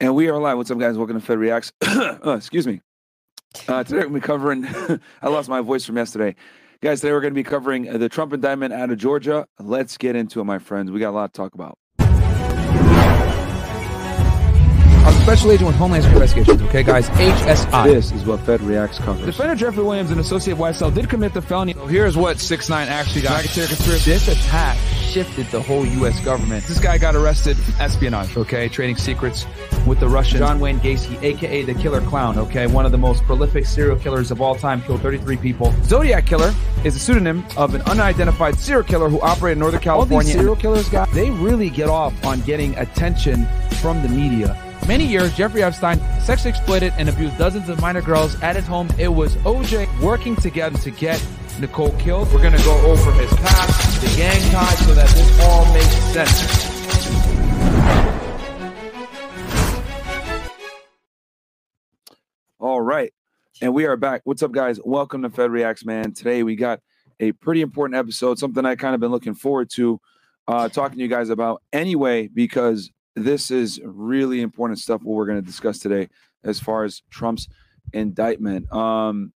And we are live. What's up, guys? Welcome to Fed Reacts. oh, excuse me. Uh, today we're going to be covering. I lost my voice from yesterday. Guys, today we're going to be covering uh, the Trump indictment out of Georgia. Let's get into it, my friends. We got a lot to talk about. Special agent with Homeland Security Investigations, okay, guys? HSI. This is what Fed Reacts covers. Defender Jeffrey Williams and Associate YSL did commit the felony. So here's what 6 9 actually got. This attack shifted the whole U.S. government. This guy got arrested for espionage, okay? Trading secrets with the Russian John Wayne Gacy, aka the Killer Clown, okay? One of the most prolific serial killers of all time, killed 33 people. Zodiac Killer is a pseudonym of an unidentified serial killer who operated in Northern California. All these serial killers, guys, they really get off on getting attention from the media. Many years, Jeffrey Epstein sexually exploited and abused dozens of minor girls at his home. It was OJ working together to get Nicole killed. We're going to go over his past, the gang ties, so that this all makes sense. All right. And we are back. What's up, guys? Welcome to Fed Reacts, man. Today we got a pretty important episode, something I kind of been looking forward to uh, talking to you guys about anyway, because this is really important stuff what we're going to discuss today as far as Trump's indictment. Um,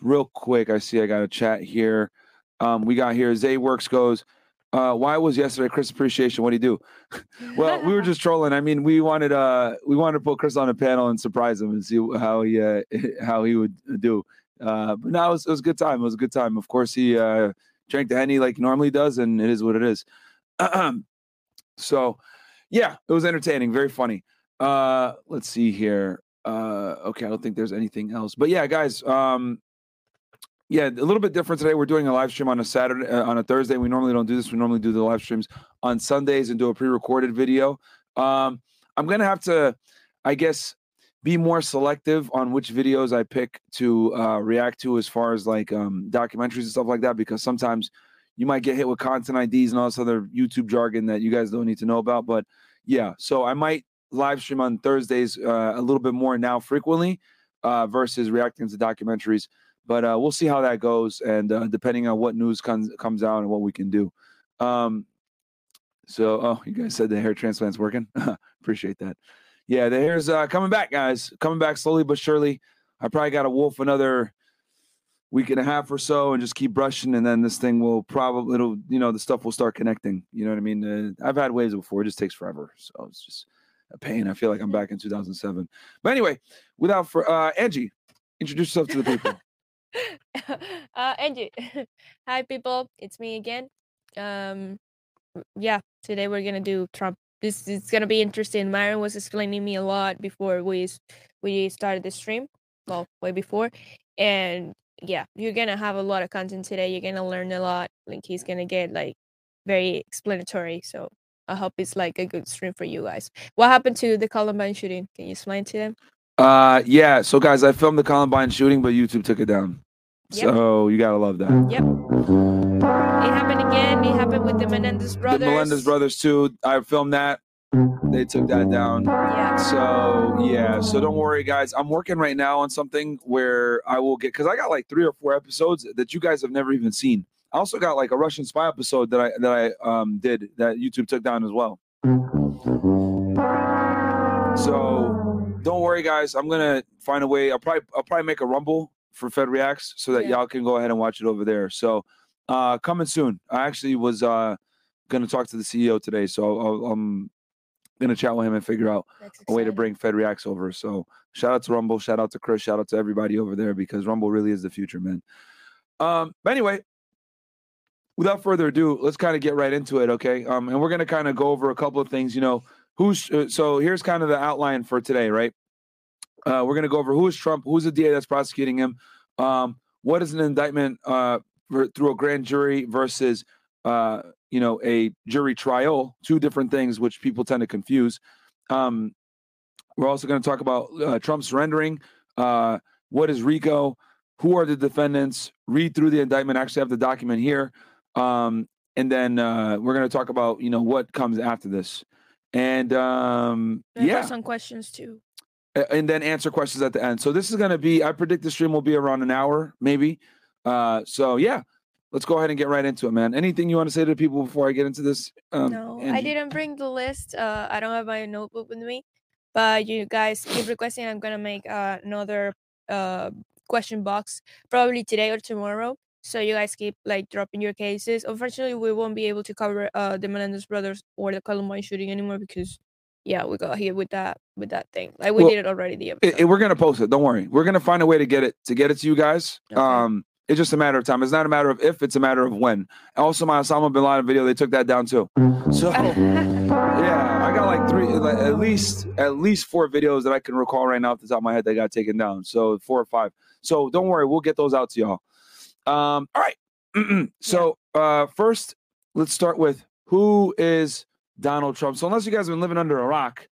real quick, I see I got a chat here. Um, we got here Zay Works goes, uh, why was yesterday Chris appreciation? What do you do? well, we were just trolling. I mean, we wanted uh we wanted to put Chris on a panel and surprise him and see how he uh, how he would do. Uh, but now it was, it was a good time. It was a good time. Of course, he uh, drank the henny like he normally does, and it is what it is. so, yeah, it was entertaining, very funny. Uh, let's see here. Uh, okay, I don't think there's anything else. But yeah, guys, um, yeah, a little bit different today. We're doing a live stream on a Saturday, uh, on a Thursday. We normally don't do this. We normally do the live streams on Sundays and do a pre-recorded video. Um, I'm gonna have to, I guess, be more selective on which videos I pick to uh, react to, as far as like um, documentaries and stuff like that, because sometimes you might get hit with content IDs and all this other YouTube jargon that you guys don't need to know about. But yeah, so I might live stream on Thursdays uh, a little bit more now frequently uh, versus reacting to documentaries. But uh, we'll see how that goes, and uh, depending on what news comes comes out and what we can do. Um, so, oh, you guys said the hair transplant's working. Appreciate that. Yeah, the hair's uh, coming back, guys. Coming back slowly but surely. I probably got to wolf another week and a half or so, and just keep brushing, and then this thing will probably it'll you know the stuff will start connecting. You know what I mean? Uh, I've had waves before. It just takes forever, so it's just a pain. I feel like I'm back in 2007. But anyway, without for uh, Angie, introduce yourself to the people. uh, Angie. Hi, people. It's me again. Um, yeah, today we're gonna do Trump. This is gonna be interesting. Myron was explaining me a lot before we we started the stream. Well, way before, and yeah, you're gonna have a lot of content today. You're gonna learn a lot. Like he's gonna get like very explanatory. So I hope it's like a good stream for you guys. What happened to the Columbine shooting? Can you explain to them? Uh, yeah. So, guys, I filmed the Columbine shooting, but YouTube took it down. Yep. So you gotta love that. Yep. It happened again. It happened with the Menendez brothers. The Melendez brothers too. I filmed that. They took that down. Yeah. So yeah. So don't worry, guys. I'm working right now on something where I will get because I got like three or four episodes that you guys have never even seen. I also got like a Russian spy episode that I that I um did that YouTube took down as well. So don't worry, guys. I'm gonna find a way. I'll probably I'll probably make a Rumble for Fed Reacts so that Yeah. y'all can go ahead and watch it over there. So uh coming soon. I actually was uh gonna talk to the CEO today, so I'll, I'm gonna chat with him and figure out a way to bring Fed Reacts over. So shout out to Rumble, shout out to Chris, shout out to everybody over there because Rumble really is the future, man. Um, but anyway, without further ado, let's kind of get right into it, okay? Um, and we're gonna kind of go over a couple of things. You know, who's uh, so here's kind of the outline for today, right? Uh, we're gonna go over who is Trump, who's the DA that's prosecuting him, um, what is an indictment uh, for, through a grand jury versus uh, you know a jury trial, two different things which people tend to confuse. Um, we're also going to talk about uh, Trump surrendering. Uh, what is RICO? Who are the defendants? Read through the indictment. Actually, have the document here, um, and then uh, we're going to talk about you know what comes after this, and um, yeah, some questions too. and then answer questions at the end. So this is going to be. I predict the stream will be around an hour, maybe. Uh, so yeah, let's go ahead and get right into it, man. Anything you want to say to the people before I get into this? Um, no, I didn't bring the list. Uh, I don't have my notebook with me, But you guys keep requesting. I'm gonna make uh, another uh, question box probably today or tomorrow. So you guys keep like dropping your cases. Unfortunately, we won't be able to cover uh, the Melendez brothers or the Columbine shooting anymore because yeah, we got here with that with that thing. Like we Well, did it already. The It- it- we're gonna post it. Don't worry. We're gonna find a way to get it to get it to you guys. Okay. Um, it's just a matter of time. It's not a matter of if. It's a matter of when. Also, my Osama bin Laden video, they took that down too. So yeah, I got like three, like, at least at least four videos that I can recall right now off the top of my head that got taken down. So four or five. So don't worry, we'll get those out to y'all. Um, all right. so uh, first, let's start with who is Donald Trump. So unless you guys have been living under a rock,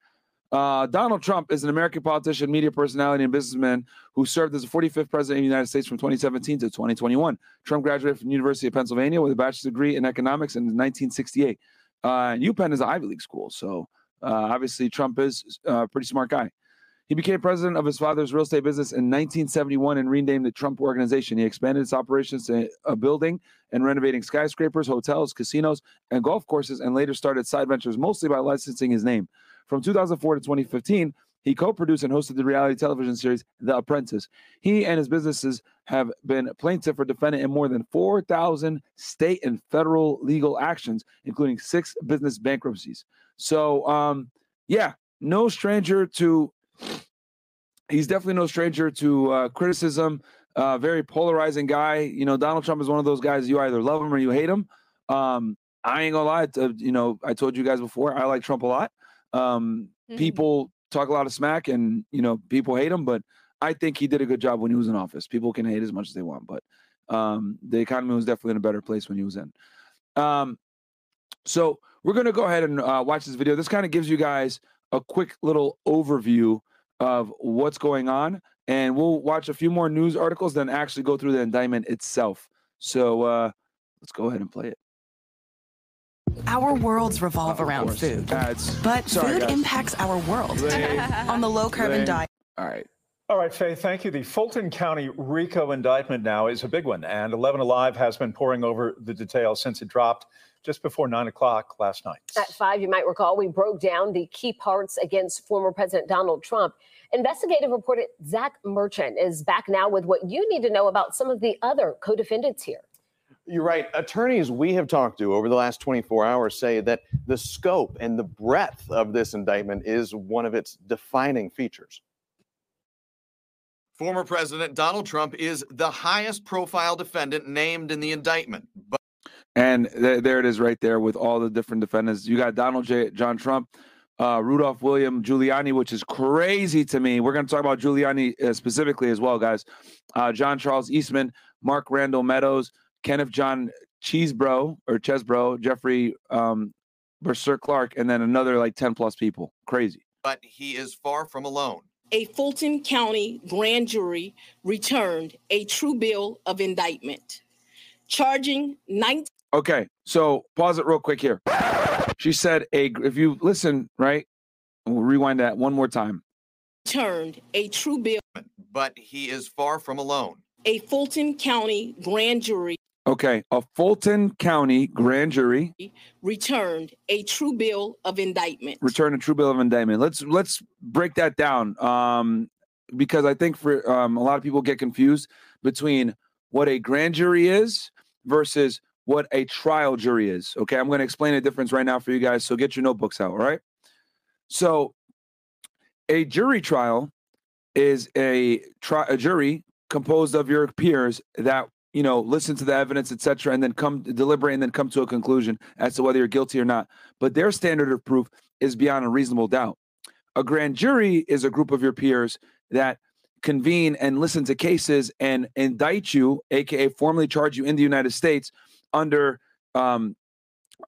uh, Donald Trump is an American politician, media personality, and businessman who served as the 45th president of the United States from 2017 to 2021. Trump graduated from the University of Pennsylvania with a bachelor's degree in economics in 1968. Uh, and UPenn is an Ivy League school, so uh, obviously Trump is uh, a pretty smart guy. He became president of his father's real estate business in 1971 and renamed the Trump Organization. He expanded its operations to a building and renovating skyscrapers, hotels, casinos, and golf courses, and later started side ventures mostly by licensing his name. From 2004 to 2015, he co-produced and hosted the reality television series The Apprentice. He and his businesses have been plaintiff or defendant in more than 4,000 state and federal legal actions, including six business bankruptcies. So, um, yeah, no stranger to. He's definitely no stranger to uh, criticism. Uh, very polarizing guy. You know, Donald Trump is one of those guys you either love him or you hate him. Um, I ain't gonna lie. To, you know, I told you guys before I like Trump a lot. Um, Mhm. people talk a lot of smack and you know people hate him but i think he did a good job when he was in office. People can hate as much as they want but um, the economy was definitely in a better place when he was in. Um, so we're going to go ahead and uh, watch this video. This kind of gives you guys a quick little overview of what's going on and we'll watch a few more news articles then actually go through the indictment itself. So uh, let's go ahead and play it Our worlds revolve Of around course. food, Ads. but Sorry, food guys. impacts our world. On the low carbon diet, all right All right, Faye, thank you. The Fulton County RICO indictment now is a big one, and 11 Alive has been pouring over the details since it dropped just before 9 o'clock last night. At five, you might recall, we broke down the key parts against former President Donald Trump. Investigative reporter Zach Merchant is back now with what you need to know about some of the other co defendants here. You're right. Attorneys we have talked to over the last 24 hours say that the scope and the breadth of this indictment is one of its defining features. Former President Donald Trump is the highest profile defendant named in the indictment. But And th- there it is right there with all the different defendants. You got Donald J. John Trump, uh, Rudolph William Giuliani, which is crazy to me. We're going to talk about Giuliani uh, specifically as well, guys. Uh, John Charles Eastman, Mark Randall Meadows, Kenneth John Cheesebro or Chesbro, Jeffrey um, Berser Clark, and then another like 10 plus people. Crazy. but he is far from alone. a Fulton County grand jury returned a true bill of indictment charging 19 Okay, so pause it real quick here. She said, "A if you listen right, we'll rewind that one more time." Turned a true bill But he is far from alone. a Fulton County grand jury Okay, a Fulton County grand jury returned a true bill of indictment return a true bill of indictment. Let's let's break that down, um, because I think for um, a lot of people get confused between what a grand jury is versus what a trial jury is. Okay, I'm going to explain the difference right now for you guys. So get your notebooks out. All right. So, a jury trial is a tri- a jury composed of your peers that you know listen to the evidence, etc., and then come deliberate and then come to a conclusion as to whether you're guilty or not. But their standard of proof is beyond a reasonable doubt. A grand jury is a group of your peers that convene and listen to cases and indict you, aka formally charge you in the United States under um,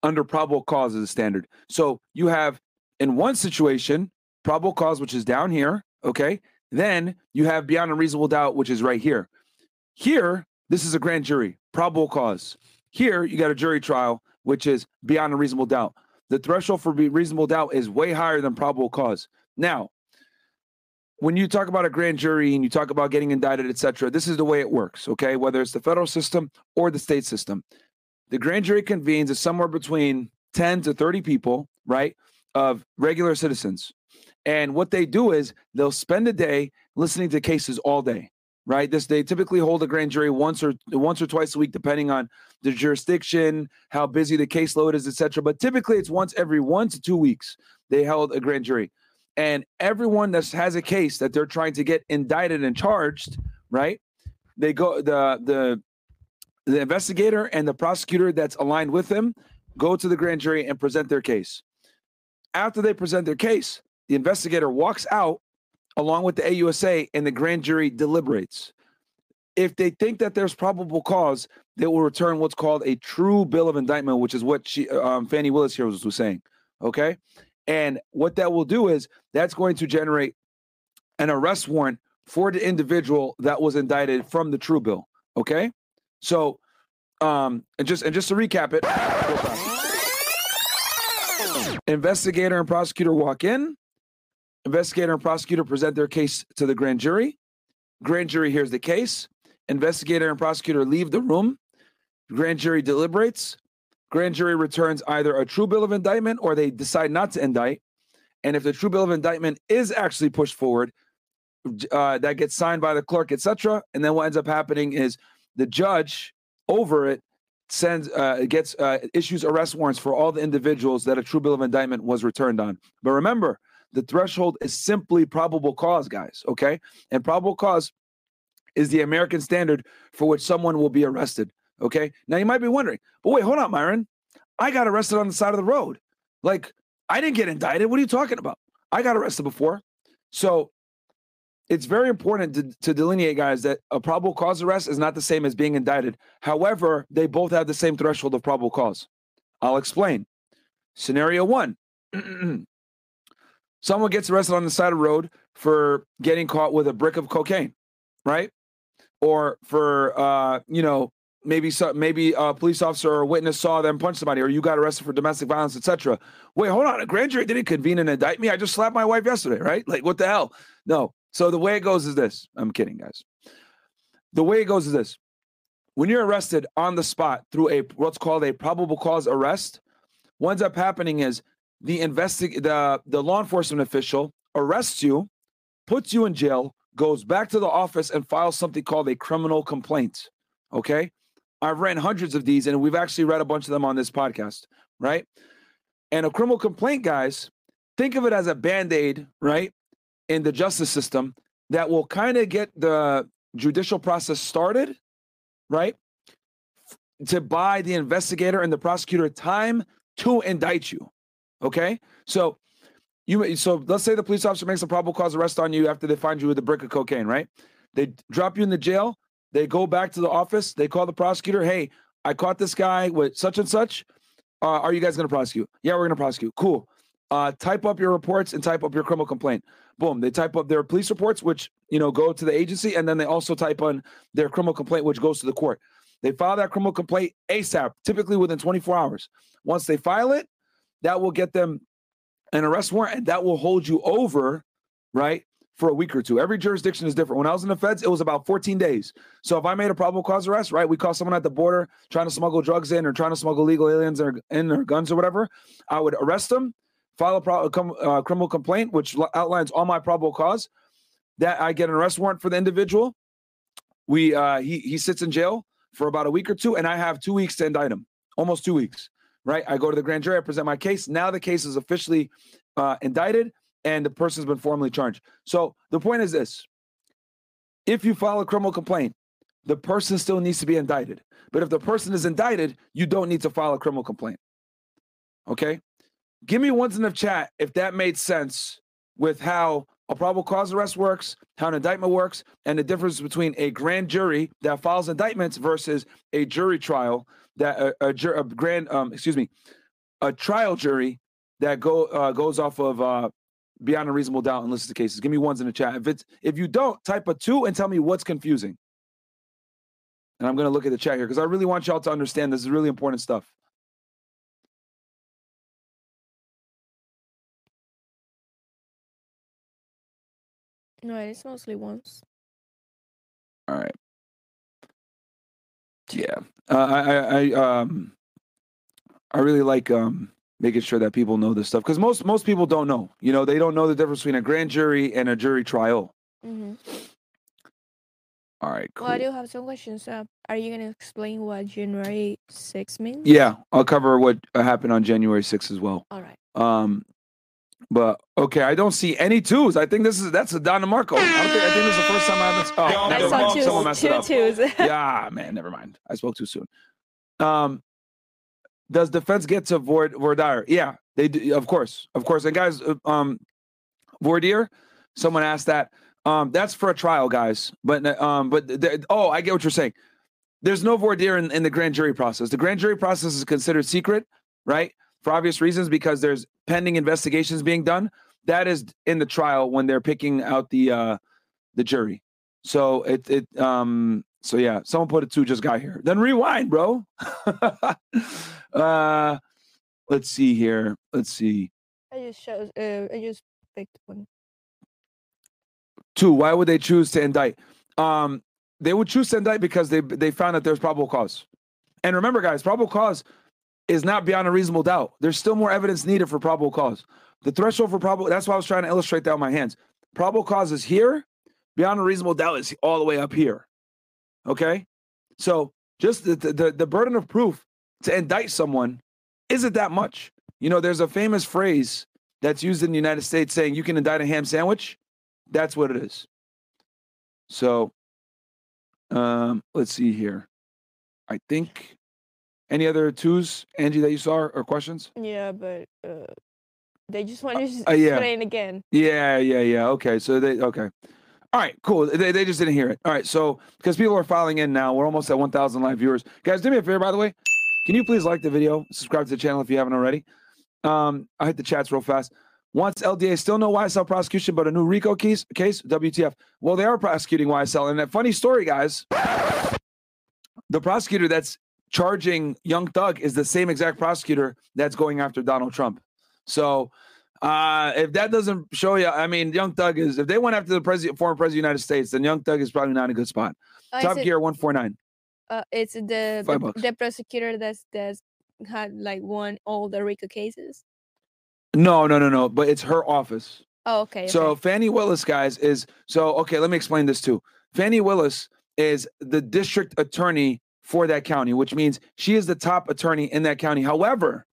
under probable cause as a standard. So you have in one situation probable cause, which is down here, okay. Then you have beyond a reasonable doubt, which is right here. Here, this is a grand jury, probable cause. Here, you got a jury trial, which is beyond a reasonable doubt. The threshold for reasonable doubt is way higher than probable cause. Now, when you talk about a grand jury and you talk about getting indicted, etc., this is the way it works. Okay, whether it's the federal system or the state system, the grand jury convenes is somewhere between ten to thirty people, right, of regular citizens. And what they do is they'll spend a day listening to cases all day, right? This they typically hold a grand jury once or once or twice a week, depending on the jurisdiction, how busy the caseload is, etc. But typically, it's once every one to two weeks they held a grand jury, and everyone that has a case that they're trying to get indicted and charged, right? They go the the the investigator and the prosecutor that's aligned with them go to the grand jury and present their case. After they present their case, the investigator walks out along with the AUSA and the grand jury deliberates. If they think that there's probable cause, they will return what's called a true bill of indictment, which is what she, um, Fani Willis here was, was saying. Okay. And what that will do is that's going to generate an arrest warrant for the individual that was indicted from the true bill. Okay. So, um, and just and just to recap it, investigator and prosecutor walk in. Investigator and prosecutor present their case to the grand jury. Grand jury hears the case. Investigator and prosecutor leave the room. Grand jury deliberates. Grand jury returns either a true bill of indictment or they decide not to indict. And if the true bill of indictment is actually pushed forward, uh, that gets signed by the clerk, etc. And then what ends up happening is the judge over it sends uh, gets uh, issues arrest warrants for all the individuals that a true bill of indictment was returned on. But remember, the threshold is simply probable cause, guys. Okay, and probable cause is the American standard for which someone will be arrested. Okay, now you might be wondering, but wait, hold on, Myron. I got arrested on the side of the road. Like I didn't get indicted. What are you talking about? I got arrested before. So it's very important to, to delineate, guys, that a probable cause arrest is not the same as being indicted. However, they both have the same threshold of probable cause. I'll explain. Scenario one someone gets arrested on the side of the road for getting caught with a brick of cocaine, right? Or for, uh, you know, maybe so, maybe a police officer or witness saw them punch somebody, or you got arrested for domestic violence, etc. Wait, hold on, a grand jury didn't convene and indict me. I just slapped my wife yesterday, right? Like, what the hell? No, so the way it goes is this. I'm kidding, guys. The way it goes is this. When you're arrested on the spot through a what's called a probable cause arrest, what ends up happening is the investig the, the law enforcement official arrests you, puts you in jail, goes back to the office and files something called a criminal complaint. Okay. I've ran hundreds of these and we've actually read a bunch of them on this podcast, right? And a criminal complaint, guys, think of it as a band aid, right? in the justice system that will kind of get the judicial process started, right? To buy the investigator and the prosecutor time to indict you. Okay. So you so let's say the police officer makes a probable cause arrest on you after they find you with a brick of cocaine, right? They drop you in the jail, they go back to the office, they call the prosecutor, hey, I caught this guy with such and such. Uh, are you guys going to prosecute? Yeah, we're going to prosecute. Cool. Uh, type up your reports and type up your criminal complaint. Boom. They type up their police reports, which you know go to the agency, and then they also type on their criminal complaint, which goes to the court. They file that criminal complaint ASAP, typically within 24 hours. Once they file it, that will get them an arrest warrant, and that will hold you over, right, for a week or two. Every jurisdiction is different. When I was in the feds, it was about 14 days. So if I made a probable cause arrest, right, we caught someone at the border trying to smuggle drugs in or trying to smuggle legal aliens or in or guns or whatever, I would arrest them file a pro- uh, criminal complaint, which outlines all my probable cause. That I get an arrest warrant for the individual. We uh, he he sits in jail for about a week or two, and I have two weeks to indict him. Almost two weeks, right? I go to the grand jury, I present my case. Now the case is officially uh, indicted, and the person's been formally charged. So the point is this: if you file a criminal complaint, the person still needs to be indicted. But if the person is indicted, you don't need to file a criminal complaint. Okay. Give me ones in the chat if that made sense with how a probable cause arrest works, how an indictment works, and the difference between a grand jury that files indictments versus a jury trial that a, a, a grand um, excuse me a trial jury that go uh, goes off of uh, beyond a reasonable doubt and listens to cases. Give me ones in the chat. If it's if you don't, type a two and tell me what's confusing. And I'm going to look at the chat here because I really want y'all to understand this is really important stuff. No, it's mostly once. All right. Yeah. Uh, I, I, I, um, I really like, um, making sure that people know this stuff because most most people don't know. You know, they don't know the difference between a grand jury and a jury trial. hmm All right, cool. Well, I do have some questions. Uh, are you gonna explain what January 6 means? Yeah, I'll cover what uh, happened on January 6th as well. All right. Um, but okay, I don't see any twos. I think this is that's a Don DeMarco. I don't think I think this is the first time I haven't. Oh, I saw mind. two, Someone messed it up. twos. yeah, man, never mind. I spoke too soon. Um, does defense get to voir dire? Yeah, they do, of course, of course. And guys, uh, um, voir dire. Someone asked that. Um, that's for a trial, guys. But um, but oh, I get what you're saying. There's no voir dire in, in the grand jury process. The grand jury process is considered secret, right? For obvious reasons, because there's pending investigations being done. That is in the trial when they're picking out the uh the jury. So it it um so yeah, someone put it two just got here. Then rewind, bro. uh let's see here. Let's see. I just chose. Uh, I just picked one. Two, why would they choose to indict? Um they would choose to indict because they they found that there's probable cause. And remember guys, probable cause is not beyond a reasonable doubt. There's still more evidence needed for probable cause. The threshold for probable that's why I was trying to illustrate that with my hands. Probable cause is here, beyond a reasonable doubt is all the way up here. Okay? So just the the, the burden of proof to indict someone isn't that much. You know, there's a famous phrase that's used in the United States saying you can indict a ham sandwich. That's what it is. So um let's see here. I think any other twos, Angie, that you saw or, questions? Yeah, but uh, they just want to uh, yeah. explain again. Yeah, yeah, yeah. Okay. So they okay. All right, cool. They, they just didn't hear it. All right, so because people are filing in now, we're almost at 1,000 live viewers. Guys, do me a favor, by the way. Can you please like the video, subscribe to the channel if you haven't already? Um, I hit the chats real fast. Once LDA still no YSL prosecution, but a new RICO case, case WTF. Well, they are prosecuting YSL, and that funny story, guys. The prosecutor that's charging Young Thug is the same exact prosecutor that's going after Donald Trump. So uh, if that doesn't show you, I mean, Young Thug is if they went after the president, former president of the United States, then Young Thug is probably not in a good spot. Oh, Top Gear one four nine. Uh, it's the the, the prosecutor that's that's had like won all the RICO cases. No, no, no, no. But it's her office. Oh, okay. So okay. Fani Willis, guys, is so okay. Let me explain this too. Fani Willis is the district attorney for that county, which means she is the top attorney in that county. However,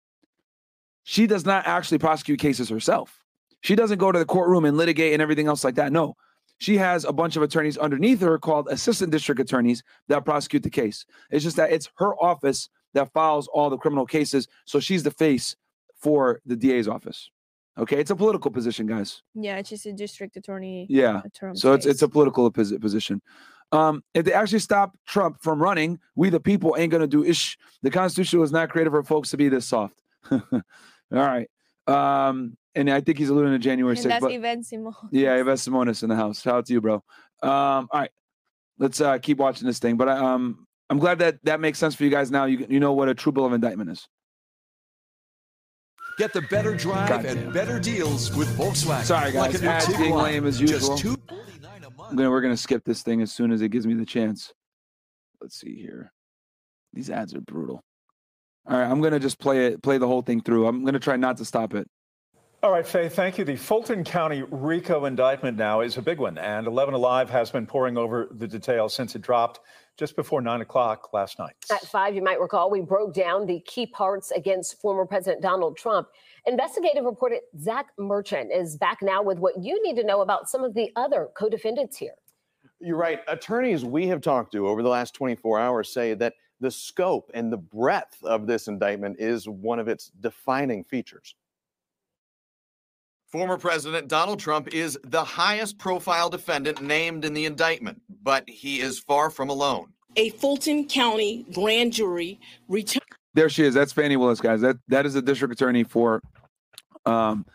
she does not actually prosecute cases herself. She doesn't go to the courtroom and litigate and everything else like that. No, she has a bunch of attorneys underneath her called assistant district attorneys that prosecute the case. It's just that it's her office that files all the criminal cases. So she's the face for the DA's office. Okay, it's a political position, guys. yeah, she's a district attorney. Yeah. So it's it's a political position. Um, if they actually stop Trump from running, we the people ain't gonna do ish. The Constitution was not created for folks to be this soft. All right. Um, and I think he's alluding to January and 6th. that's But Yvette Simon. yeah, Yves Simonis in the house. Shout out to you, bro. Um, all right. Let's uh keep watching this thing. But I, um I'm glad that that makes sense for you guys now. You you know what a true bill of indictment is. Get the better drive Goddamn. and better deals with Volkswagen. Sorry, Like guys. a new Ads being Tiguan. lame as Just usual. two- I'm gonna we're gonna skip this thing as soon as it gives me the chance. Let's see here. These ads are brutal. All right, I'm gonna just play it, play the whole thing through. I'm gonna try not to stop it. All right, Faye, thank you. The Fulton County RICO indictment now is a big one, and 11 Alive has been pouring over the details since it dropped just before 9 o'clock last night. At five, you might recall, we broke down the key parts against former President Donald Trump. Investigative reporter Zach Merchant is back now with what you need to know about some of the other co defendants here. You're right. Attorneys we have talked to over the last 24 hours say that the scope and the breadth of this indictment is one of its defining features. Former President Donald Trump is the highest profile defendant named in the indictment, but he is far from alone. A Fulton County grand jury returned. There she is. That's Fani Willis, guys. That that is the district attorney for um,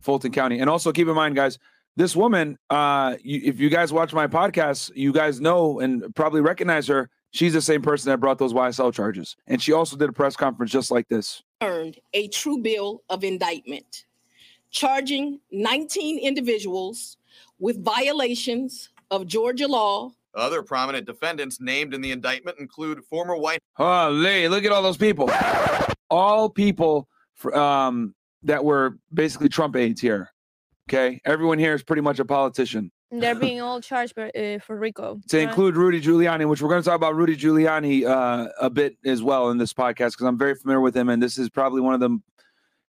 Fulton County. And also keep in mind, guys, this woman. Uh, you, if you guys watch my podcast, you guys know and probably recognize her. She's the same person that brought those YSL charges, and she also did a press conference just like this. earned a true bill of indictment, charging 19 individuals with violations of Georgia law. Other prominent defendants named in the indictment include former White Holy, look at all those people. All people for, um, that were basically Trump aides here. Okay, everyone here is pretty much a politician. They're being all charged for, uh, for RICO. to right? include Rudy Giuliani, which we're going to talk about Rudy Giuliani uh, a bit as well in this podcast because I'm very familiar with him, and this is probably one of the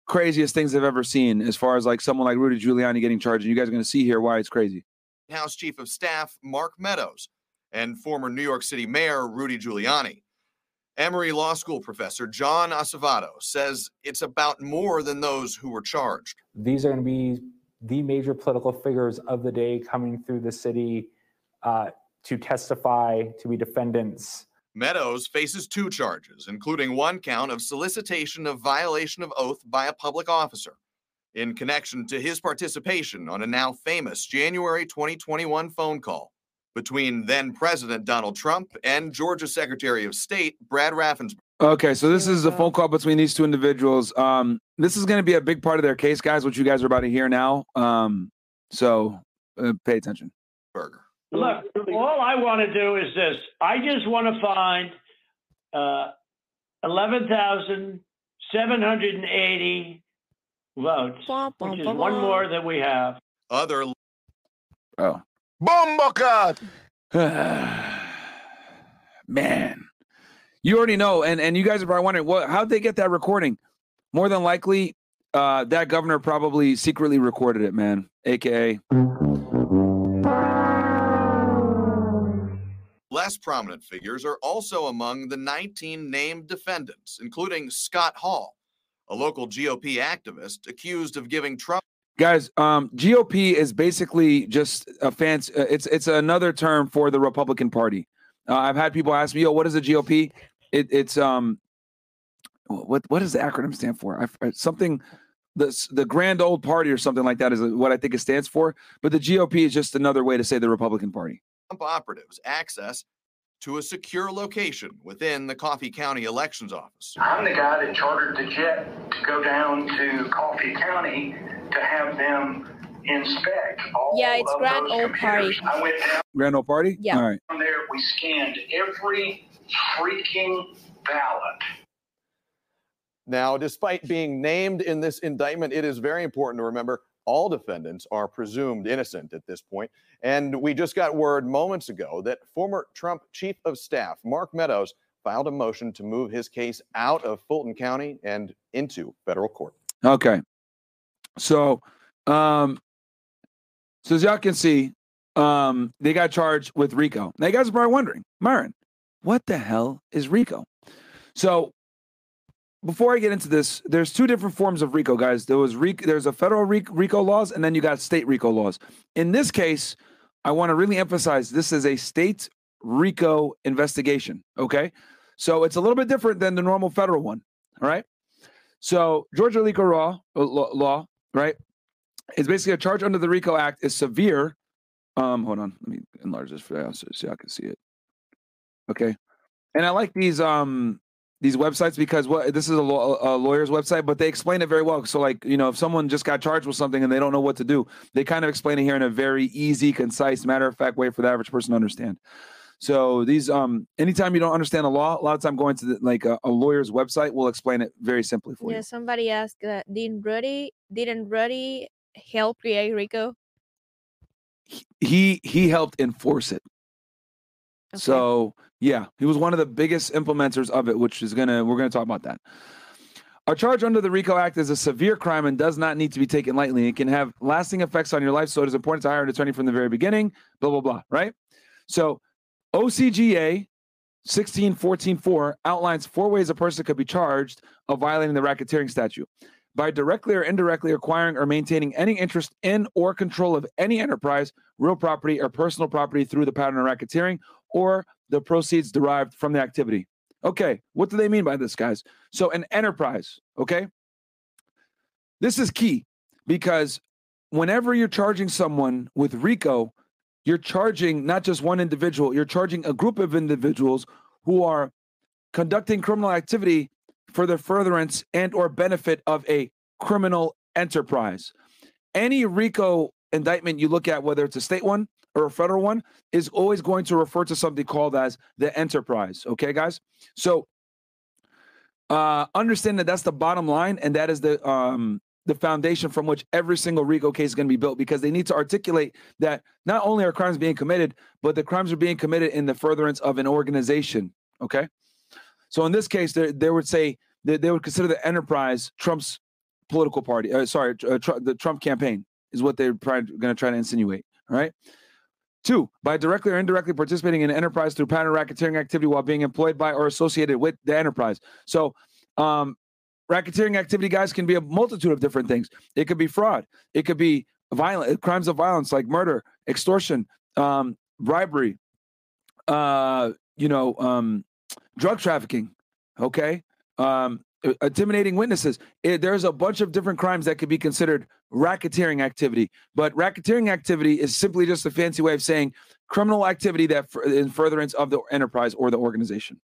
craziest things I've ever seen as far as like someone like Rudy Giuliani getting charged. And you guys are going to see here why it's crazy. House Chief of Staff Mark Meadows and former New York City Mayor Rudy Giuliani. Emory Law School professor John Acevedo says it's about more than those who were charged. These are going to be the major political figures of the day coming through the city uh, to testify, to be defendants. Meadows faces two charges, including one count of solicitation of violation of oath by a public officer in connection to his participation on a now famous January 2021 phone call between then President Donald Trump and Georgia Secretary of State Brad Raffensperger. Okay, so this is a phone call between these two individuals. Um, this is going to be a big part of their case, guys, what you guys are about to hear now. Um, so uh, pay attention. Burger. Look, all I want to do is this. I just want to find uh, 11,780 votes, which is one more than we have. Other Oh. Bombocat! Man, you already know, and and you guys are probably wondering, what? How'd they get that recording? More than likely, uh, that governor probably secretly recorded it, man. AKA, Less prominent figures are also among the 19 named defendants, including Scott Hall, a local GOP activist accused of giving Trump. guys. Um, GOP is basically just a fancy. Uh, it's it's another term for the Republican Party. Uh, I've had people ask me, "Yo, what is the GOP?" It, it's um, what what does the acronym stand for? I, f- something. The, the grand old party or something like that is what I think it stands for. But the GOP is just another way to say the Republican Party. Trump operatives access to a secure location within the Coffee County Elections Office. I'm the guy that chartered the jet to go down to Coffee County to have them inspect all Yeah, it's of Grand those Old computers. Party. I went down Grand old party. Yeah. All right. there, we scanned every freaking ballot. Now, despite being named in this indictment, it is very important to remember all defendants are presumed innocent at this point. And we just got word moments ago that former Trump chief of staff, Mark Meadows, filed a motion to move his case out of Fulton County and into federal court. Okay. So, um, so as y'all can see, um, they got charged with RICO. Now, you guys are probably wondering, Myron, what the hell is RICO? So, before I get into this, there's two different forms of RICO, guys. There was RICO, there's a federal RICO laws, and then you got state RICO laws. In this case, I want to really emphasize this is a state RICO investigation. Okay, so it's a little bit different than the normal federal one. All right. So Georgia RICO law, uh, law, right, is basically a charge under the RICO Act is severe. Um, hold on, let me enlarge this for you so, so I can see it. Okay, and I like these um these websites because what this is a, law, a lawyer's website, but they explain it very well. So like you know, if someone just got charged with something and they don't know what to do, they kind of explain it here in a very easy, concise, matter of fact way for the average person to understand. So these um anytime you don't understand a law, a lot of time going to the, like a, a lawyer's website will explain it very simply for Yeah, you. Yeah, somebody asked that didn't Rudy didn't Rudy help create RICO? He he helped enforce it. So yeah, he was one of the biggest implementers of it, which is gonna we're gonna talk about that. A charge under the RICO Act is a severe crime and does not need to be taken lightly. It can have lasting effects on your life, so it is important to hire an attorney from the very beginning. Blah blah blah. Right. So OCGA 16144 outlines four ways a person could be charged of violating the racketeering statute by directly or indirectly acquiring or maintaining any interest in or control of any enterprise, real property, or personal property through the pattern of racketeering or the proceeds derived from the activity. Okay, what do they mean by this, guys? So, an enterprise, okay? This is key because whenever you're charging someone with RICO, you're charging not just one individual, you're charging a group of individuals who are conducting criminal activity for the furtherance and or benefit of a criminal enterprise. Any RICO indictment you look at, whether it's a state one or a federal one, is always going to refer to something called as the enterprise. Okay, guys? So uh, understand that that's the bottom line, and that is the um, the foundation from which every single RICO case is going to be built because they need to articulate that not only are crimes being committed, but the crimes are being committed in the furtherance of an organization. Okay. So in this case, they, they would say that they would consider the enterprise Trump's political party. Uh, sorry, uh, tr- the Trump campaign is what they're going to try to insinuate. All right. Two, by directly or indirectly participating in an enterprise through pattern racketeering activity while being employed by or associated with the enterprise. So, um, racketeering activity, guys, can be a multitude of different things. It could be fraud. It could be violent crimes of violence like murder, extortion, um, bribery, uh, you know, um, drug trafficking. Okay, um, Uh, intimidating witnesses. It, there's a bunch of different crimes that could be considered racketeering activity, but racketeering activity is simply just a fancy way of saying criminal activity that in furtherance of the enterprise or the organization.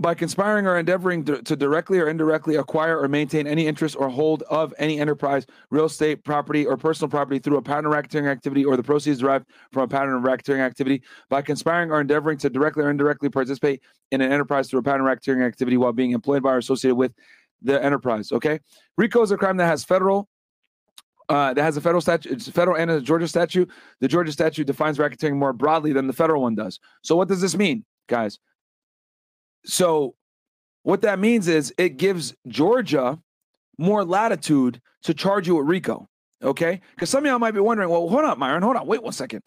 By conspiring or endeavoring to, directly or indirectly acquire or maintain any interest or hold of any enterprise, real estate, property, or personal property through a pattern of racketeering activity or the proceeds derived from a pattern of racketeering activity, by conspiring or endeavoring to directly or indirectly participate in an enterprise through a pattern of racketeering activity while being employed by or associated with the enterprise. Okay, RICO is a crime that has federal uh, that has a federal statute, it's federal and a Georgia statute. The Georgia statute defines racketeering more broadly than the federal one does. So, what does this mean, guys? So, what that means is it gives Georgia more latitude to charge you with RICO. Okay, because some of y'all might be wondering, well, hold on, Myron, hold on, wait one second.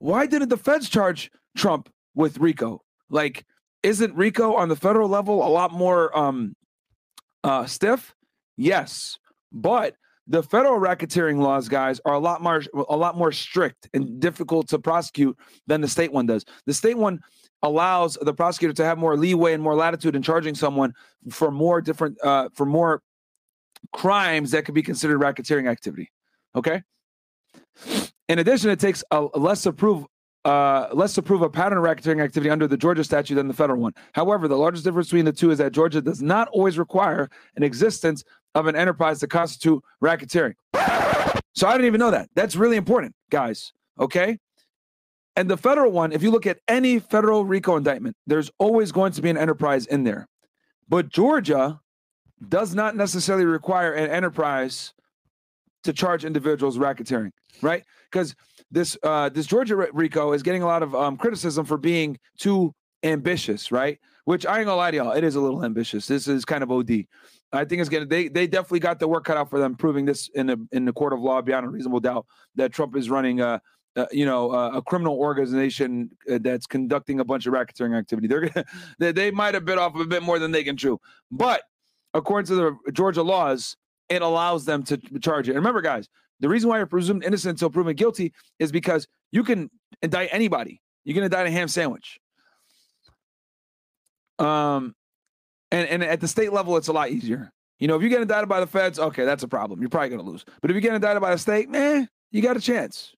Why didn't the feds charge Trump with RICO? Like, isn't RICO on the federal level a lot more um, uh, stiff? Yes, but the federal racketeering laws, guys, are a lot more a lot more strict and difficult to prosecute than the state one does. The state one allows the prosecutor to have more leeway and more latitude in charging someone for more different uh, for more crimes that could be considered racketeering activity. Okay. In addition, it takes a, less to prove uh, less to prove a pattern of racketeering activity under the Georgia statute than the federal one. However, the largest difference between the two is that Georgia does not always require an existence of an enterprise to constitute racketeering. So I didn't even know that. That's really important, guys. Okay. And the federal one, if you look at any federal RICO indictment, there's always going to be an enterprise in there. But Georgia does not necessarily require an enterprise to charge individuals racketeering, right? Because this uh, this Georgia RICO is getting a lot of um, criticism for being too ambitious, right? Which I ain't gonna lie to y'all, it is a little ambitious. This is kind of OD. I think it's gonna they they definitely got the work cut out for them, proving this in the in the court of law beyond a reasonable doubt that Trump is running a uh, you know, uh, a criminal organization uh, that's conducting a bunch of racketeering activity. They're gonna, they, they might have bit off a bit more than they can chew, but according to the Georgia laws, it allows them to charge it. And remember, guys, the reason why you're presumed innocent until proven guilty is because you can indict anybody. You can indict a ham sandwich. Um, and and at the state level, it's a lot easier. You know, if you get indicted by the feds, okay, that's a problem. You're probably going to lose. But if you get indicted by the state, man, you got a chance.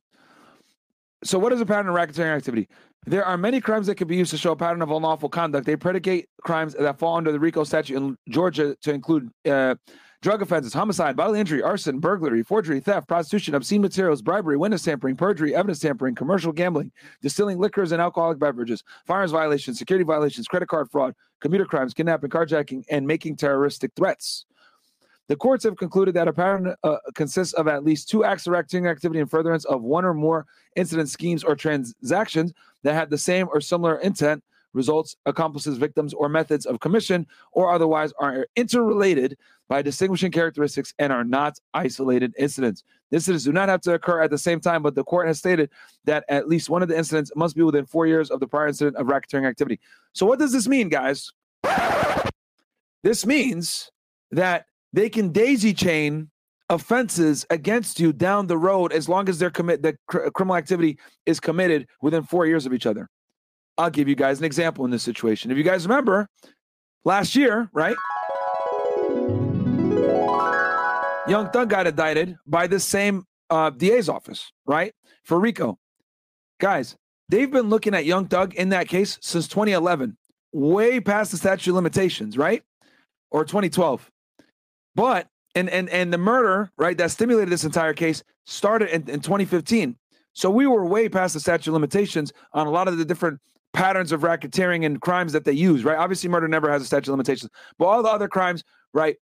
So, what is a pattern of racketeering activity? There are many crimes that can be used to show a pattern of unlawful conduct. They predicate crimes that fall under the RICO statute in Georgia to include uh, drug offenses, homicide, bodily injury, arson, burglary, forgery, theft, prostitution, obscene materials, bribery, witness tampering, perjury, evidence tampering, commercial gambling, distilling liquors and alcoholic beverages, firearms violations, security violations, credit card fraud, computer crimes, kidnapping, carjacking, and making terroristic threats. The courts have concluded that a pattern uh, consists of at least two acts of racketeering activity in furtherance of one or more incident schemes or transactions that have the same or similar intent, results, accomplices, victims, or methods of commission, or otherwise are interrelated by distinguishing characteristics and are not isolated incidents. Incidents do not have to occur at the same time, but the court has stated that at least one of the incidents must be within four years of the prior incident of racketeering activity. So, what does this mean, guys? This means that they can daisy chain offenses against you down the road as long as their commit the cr- criminal activity is committed within four years of each other. I'll give you guys an example in this situation. If you guys remember, last year, right? Young Thug got indicted by the same uh, DA's office, right? For RICO. Guys, they've been looking at Young Thug in that case since 2011, way past the statute of limitations, right? Or 2012. But and and and the murder, right, that stimulated this entire case started in, in 2015. So we were way past the statute of limitations on a lot of the different patterns of racketeering and crimes that they use, right? Obviously, murder never has a statute of limitations, but all the other crimes, right?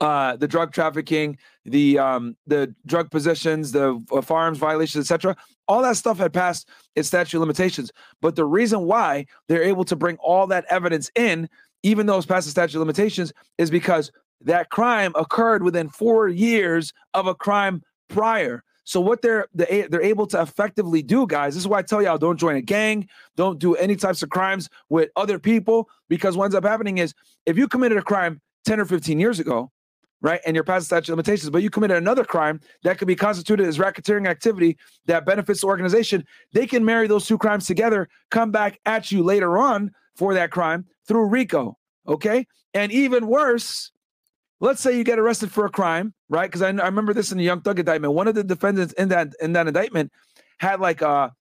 Uh, the drug trafficking, the um, the drug possessions, the uh, firearms violations, etc. All that stuff had passed its statute of limitations. But the reason why they're able to bring all that evidence in, even though it's past the statute of limitations, is because that crime occurred within four years of a crime prior. So what they're they- they're able to effectively do, guys. This is why I tell y'all don't join a gang, don't do any types of crimes with other people, because what ends up happening is if you committed a crime 10 or 15 years ago, right, and you're past the statute of limitations, but you committed another crime that could be constituted as racketeering activity that benefits the organization, they can marry those two crimes together, come back at you later on for that crime through RICO. Okay. And even worse, let's say you get arrested for a crime, right? Because I, I remember this in the Young Thug indictment. One of the defendants in that in that indictment had like a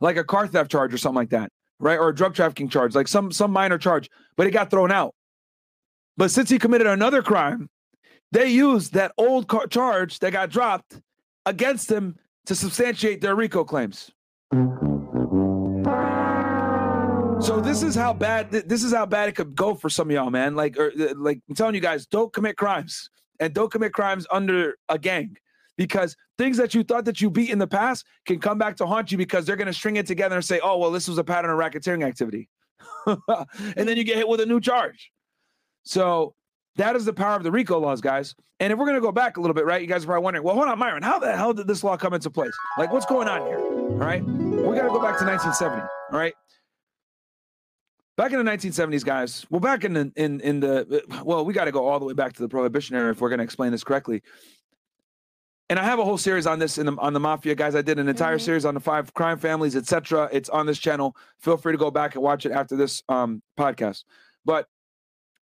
like a car theft charge or something like that, right? Or a drug trafficking charge, like some some minor charge, but it got thrown out. But since he committed another crime, they used that old car- charge that got dropped against him to substantiate their RICO claims. So this is how bad this is how bad it could go for some of y'all, man. Like, or, uh, like I'm telling you guys, don't commit crimes and don't commit crimes under a gang because things that you thought that you beat in the past can come back to haunt you because they're going to string it together and say, "Oh, well, this was a pattern of racketeering activity," and then you get hit with a new charge. So that is the power of the RICO laws, guys. And if we're going to go back a little bit, right? You guys are probably wondering, well, hold on, Myron, how the hell did this law come into place? Like, what's going on here? All right, we got to go back to 1970. All right. Back in the 1970s, guys. Well, back in the in in the well, we got to go all the way back to the Prohibition era if we're going to explain this correctly. And I have a whole series on this in the, on the mafia, guys. I did an entire series on the five crime families, etc. It's on this channel. Feel free to go back and watch it after this um, podcast. But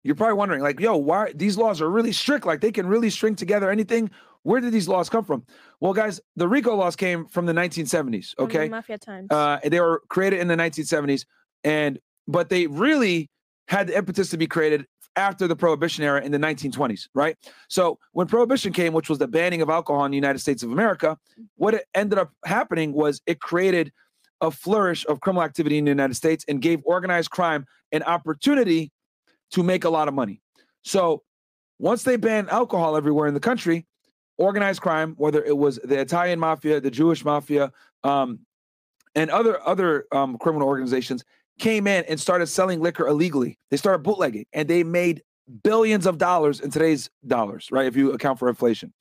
you're probably wondering, like, yo, why these laws are really strict? Like, they can really string together anything. Where did these laws come from? Well, guys, the RICO laws came from the 1970s. From the Okay, mafia times. uh, they were created in the 1970s, and but they really had the impetus to be created after the Prohibition era in the 1920s, right? So when Prohibition came, which was the banning of alcohol in the United States of America, what ended up happening was it created a flourish of criminal activity in the United States and gave organized crime an opportunity to make a lot of money. So once they banned alcohol everywhere in the country, organized crime, whether it was the Italian mafia, the Jewish mafia, um, and other other um, criminal organizations came in and started selling liquor illegally. They started bootlegging, and they made billions of dollars in today's dollars, right? If you account for inflation.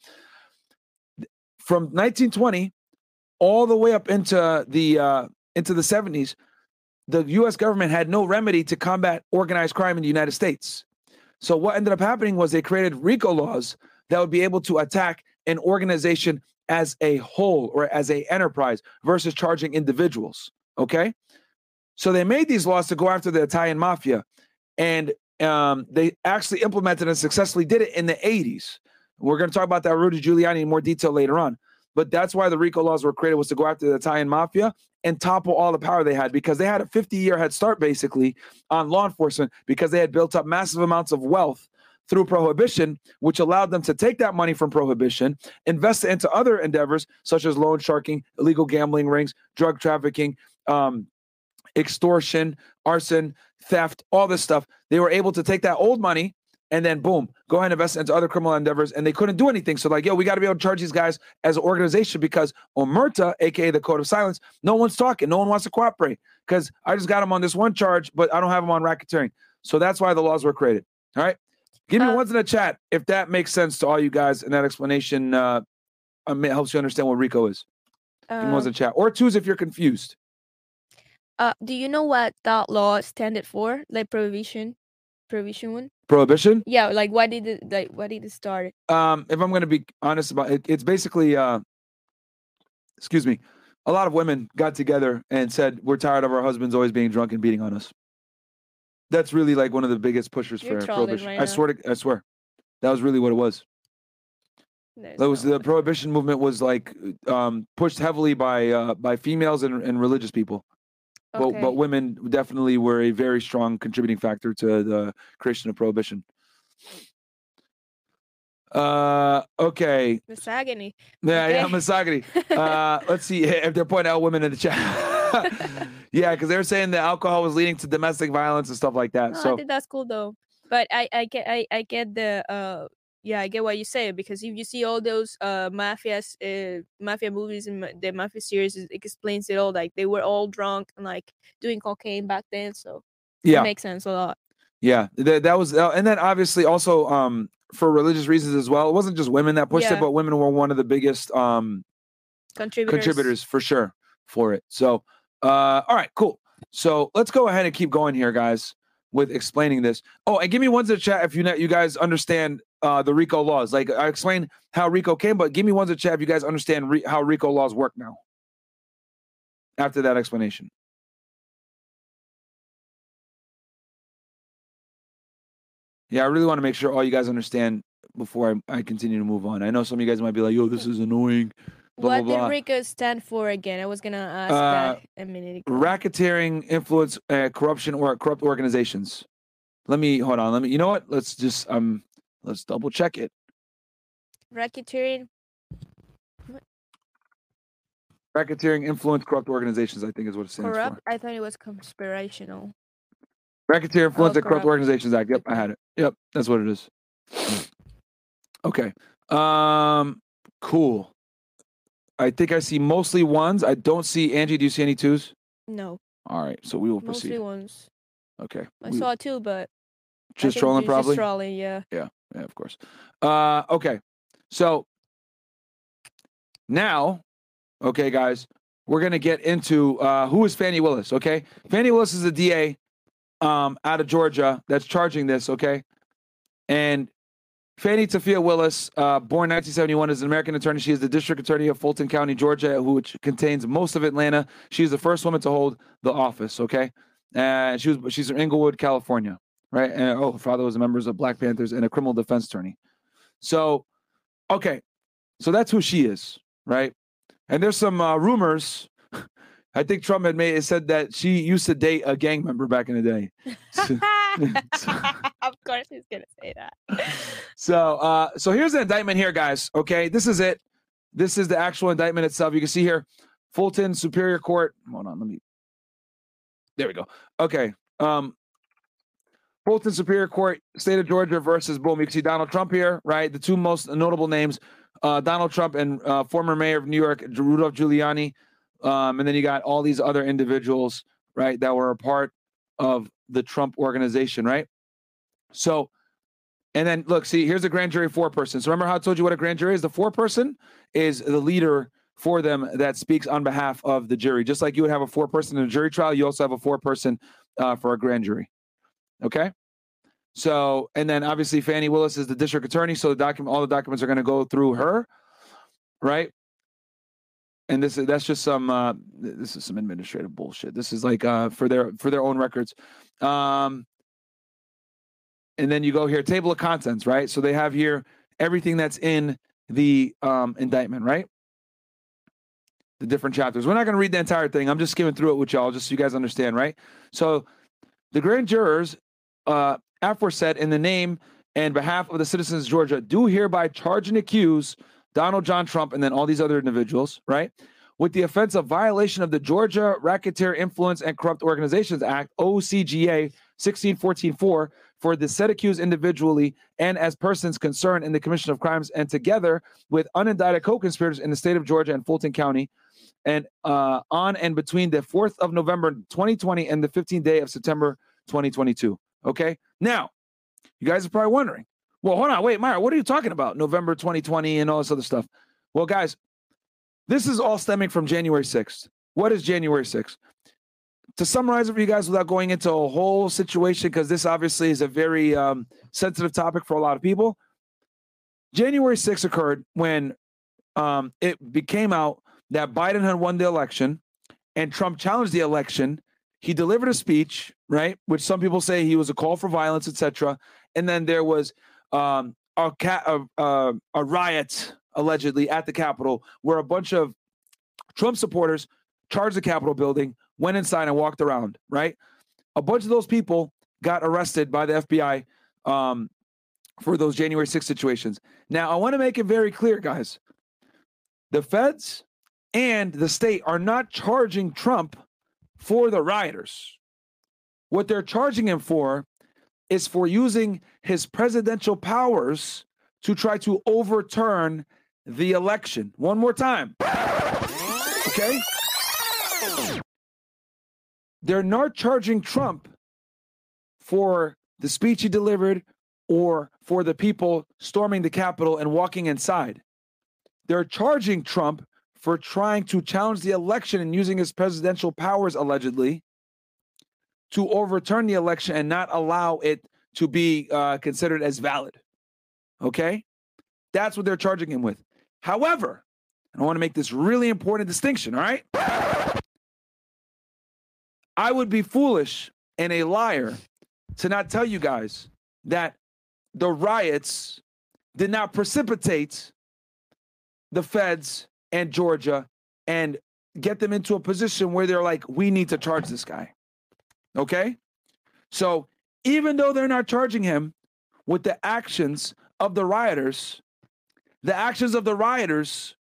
From 1920 all the way up into the uh, into the 70s, the U.S. government had no remedy to combat organized crime in the United States. So what ended up happening was they created RICO laws that would be able to attack an organization as a whole or as a enterprise versus charging individuals. Okay, so they made these laws to go after the Italian mafia, and um, they actually implemented and successfully did it in the 80s. We're going to talk about that Rudy Giuliani in more detail later on. But that's why the RICO laws were created was to go after the Italian mafia and topple all the power they had because they had a 50 year head start basically on law enforcement because they had built up massive amounts of wealth through prohibition, which allowed them to take that money from prohibition, invest it into other endeavors such as loan sharking, illegal gambling rings, drug trafficking, um, extortion, arson, theft, all this stuff. They were able to take that old money and then boom, go ahead and invest into other criminal endeavors. And they couldn't do anything. So, like, yo, we got to be able to charge these guys as an organization because Omerta, aka the Code of Silence, no one's talking. No one wants to cooperate because I just got him on this one charge, but I don't have him on racketeering. So that's why the laws were created. All right. Give me ones in the chat if that makes sense to all you guys and that explanation uh, um, helps you understand what RICO is. Give me ones in Uh, the chat or twos if you're confused. Uh, do you know what that law standed for? Like prohibition, prohibition one. Prohibition. Yeah, like why did it like why did it start? um if i'm going to be honest about it it's basically uh excuse me a lot of women got together and said we're tired of our husbands always being drunk and beating on us that's really like one of the biggest pushers You're for prohibition right i swear to i swear that was really what it was There's that was the prohibition movement was like um pushed heavily by uh by females and, and religious people Okay. but women definitely were a very strong contributing factor to the creation of prohibition uh okay misogyny. Yeah, yeah, Okay. misogyny. Uh, let's see if they're pointing out women in the chat. yeah, because they were saying that alcohol was leading to domestic violence and stuff like that. No, I so think that's cool though. But I, I get I, I get the uh yeah I get what you say because if you see all those uh mafias uh mafia movies and the mafia series it explains it all like they were all drunk and like doing cocaine back then so Yeah. it makes sense a lot. Yeah, that that was, uh, and then obviously also um for religious reasons as well. It wasn't just women that pushed Yeah. it, but women were one of the biggest um Contributors. contributors for sure for it. So, uh, all right, cool. So let's go ahead and keep going here, guys, with explaining this. Oh, and give me ones in the chat if you know, you guys understand uh the RICO laws. Like I explained how RICO came, but give me ones in chat if you guys understand re- how RICO laws work now. After that explanation. Yeah, I really want to make sure all you guys understand before I, I continue to move on. I know some of you guys might be like, "Yo, this is annoying." Blah what blah blah. did RICO stand for again? I was gonna ask Uh, that a minute ago. racketeering, influence, uh, corruption, or corrupt organizations. Let me hold on. Let me. You know what? Let's just um. Let's double check it. Racketeering. Racketeering, influence, corrupt organizations. I think is what it stands Corrupt. I thought it was conspirational. for. Racketeer, influence, Oh, and corrupt corrupt. organizations act. Yep, I had it. Yep, that's what it is. Okay. Um. Cool. I think I see mostly ones. I don't see Angie. Do you see any twos? No, All right. So we will mostly proceed. Mostly ones. Okay. I we- saw two, but just trolling, it's just probably. trolling, yeah. Yeah, yeah, of course. Uh, okay, so now, okay, guys, we're gonna get into uh, who is Fani Willis. Okay, Fani Willis is a DA um, out of Georgia that's charging this. Okay, and Fani Tafia Willis, uh, born 1971, is an American attorney. She is the district attorney of Fulton County, Georgia, which contains most of Atlanta. She is the first woman to hold the office. Okay, and she was she's from Inglewood, California right? And oh, her father was a member of Black Panthers and a criminal defense attorney. So, okay, so that's who she is, right? And there's some uh, rumors. I think Trump had made it said that she used to date a gang member back in the day. of course, he's gonna say that. So, uh, so here's the indictment here, guys. Okay, this is it. This is the actual indictment itself. You can see here, Fulton Superior Court. Hold on, let me. There we go. Okay. Um, Fulton Superior Court, State of Georgia versus boom. You can see Donald Trump here, right? The two most notable names, uh, Donald Trump and uh, former mayor of New York, Rudolph Giuliani. Um, and then you got all these other individuals, right, that were a part of the Trump organization, right? So, and then look, see, here's a grand jury four person. So remember how I told you what a grand jury is? The four person is the leader for them that speaks on behalf of the jury. Just like you would have a four person in a jury trial, you also have a four person uh, for a grand jury. Okay. So, and then obviously Fani Willis is the district attorney. So the document, all the documents are going to go through her, right? And this is that's just some uh, this is some administrative bullshit. This is like uh, for their for their own records. Um, and then you go here, table of contents, right? So they have here everything that's in the um, indictment, right? The different chapters. We're not going to read the entire thing. I'm just skimming through it with y'all, just so you guys understand, right? So the grand jurors, uh, aforesaid in the name and behalf of the citizens of Georgia, do hereby charge and accuse Donald John Trump and then all these other individuals, right? With the offense of violation of the Georgia Racketeer Influence and Corrupt Organizations Act, OCGA 16144, for the said accused individually and as persons concerned in the commission of crimes and together with unindicted co-conspirators in the state of Georgia and Fulton County and uh, on and between the 4th of November 2020 and the 15th day of September 2022. Okay. Now, you guys are probably wondering, well, hold on, wait, Myra, what are you talking about? November 2020 and all this other stuff. Well, guys, this is all stemming from January 6th. What is January 6th? To summarize it for you guys without going into a whole situation, because this obviously is a very um, sensitive topic for a lot of people. January 6th occurred when um, it became out that Biden had won the election and Trump challenged the election. He delivered a speech, right, which some people say he was a call for violence, etc. And then there was um, a, ca- a, a, a riot allegedly at the Capitol where a bunch of Trump supporters charged the Capitol building, went inside and walked around, right? A bunch of those people got arrested by the FBI um, for those January 6 situations. Now, I want to make it very clear, guys. The feds and the state are not charging Trump for the rioters. What they're charging him for is for using his presidential powers to try to overturn the election. One more time. Okay? They're not charging Trump for the speech he delivered or for the people storming the Capitol and walking inside. They're charging Trump for trying to challenge the election and using his presidential powers, allegedly, to overturn the election and not allow it to be uh, considered as valid. Okay? That's what they're charging him with. However, I want to make this really important distinction, all right? I would be foolish and a liar to not tell you guys that the riots did not precipitate the feds and Georgia and get them into a position where they're like, we need to charge this guy. Okay? So even though they're not charging him with the actions of the rioters, the actions of the rioters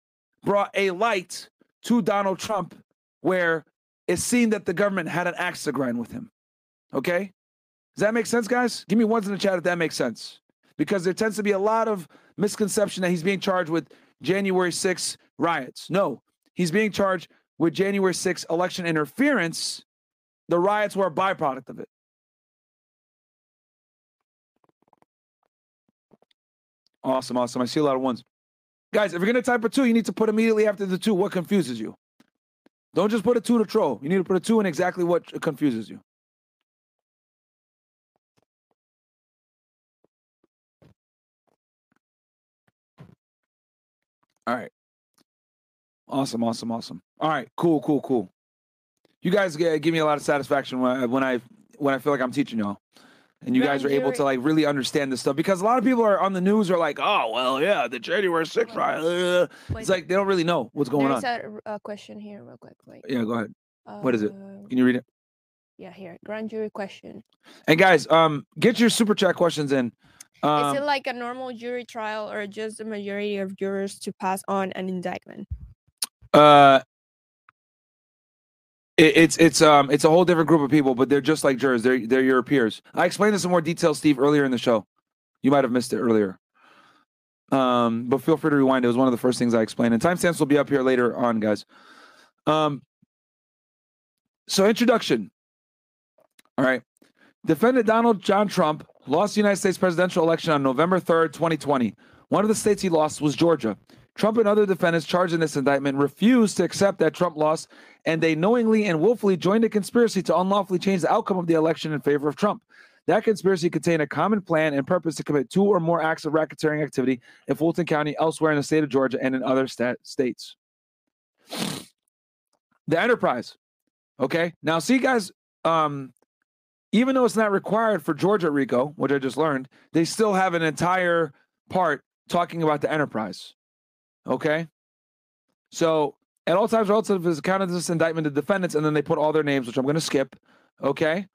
brought a light to Donald Trump where it seemed that the government had an axe to grind with him. Okay? Does that make sense, guys? Give me ones in the chat if that makes sense. Because there tends to be a lot of misconception that he's being charged with January 6 riots. No, he's being charged with January 6 election interference. The riots were a byproduct of it. Awesome, awesome. I see a lot of ones. Guys, if you're going to type a two, you need to put immediately after the two what confuses you. Don't just put a two to troll. You need to put a two in exactly what confuses you. All right. Awesome, awesome, awesome. All right, cool, cool, cool. You guys give me a lot of satisfaction when I when I when I feel like I'm teaching y'all, and you guys are able to like really understand this stuff because a lot of people are on the news are like, oh well, yeah, the January 6th riot. uh," It's like they don't really know what's going There's on. a, a question here, real quick. Wait. Yeah, go ahead. What is it? Uh, Can you read it? Yeah, here. Grand jury question. And guys, um, get your super chat questions in. Um, Is it like a normal jury trial or just the majority of jurors to pass on an indictment? uh, it, it's it's um it's a whole different group of people, but they're just like jurors. They're they're your peers. I explained this in more detail, Steve, earlier in the show. You might have missed it earlier. Um, but feel free to rewind. It was one of the first things I explained, and timestamps will be up here later on, guys. Um, so introduction. All right. Defendant Donald John Trump lost the United States presidential election on November 3rd, 2020. One of the states he lost was Georgia. Trump and other defendants charged in this indictment refused to accept that Trump lost, and they knowingly and willfully joined a conspiracy to unlawfully change the outcome of the election in favor of Trump. That conspiracy contained a common plan and purpose to commit two or more acts of racketeering activity in Fulton County, elsewhere in the state of Georgia, and in other stat- states. The enterprise. Okay. Now, see, guys, um, even though it's not required for Georgia RICO, which I just learned, they still have an entire part talking about the enterprise. Okay. So at all times, relative is accounted this indictment to defendants, and then they put all their names, which I'm going to skip. Okay.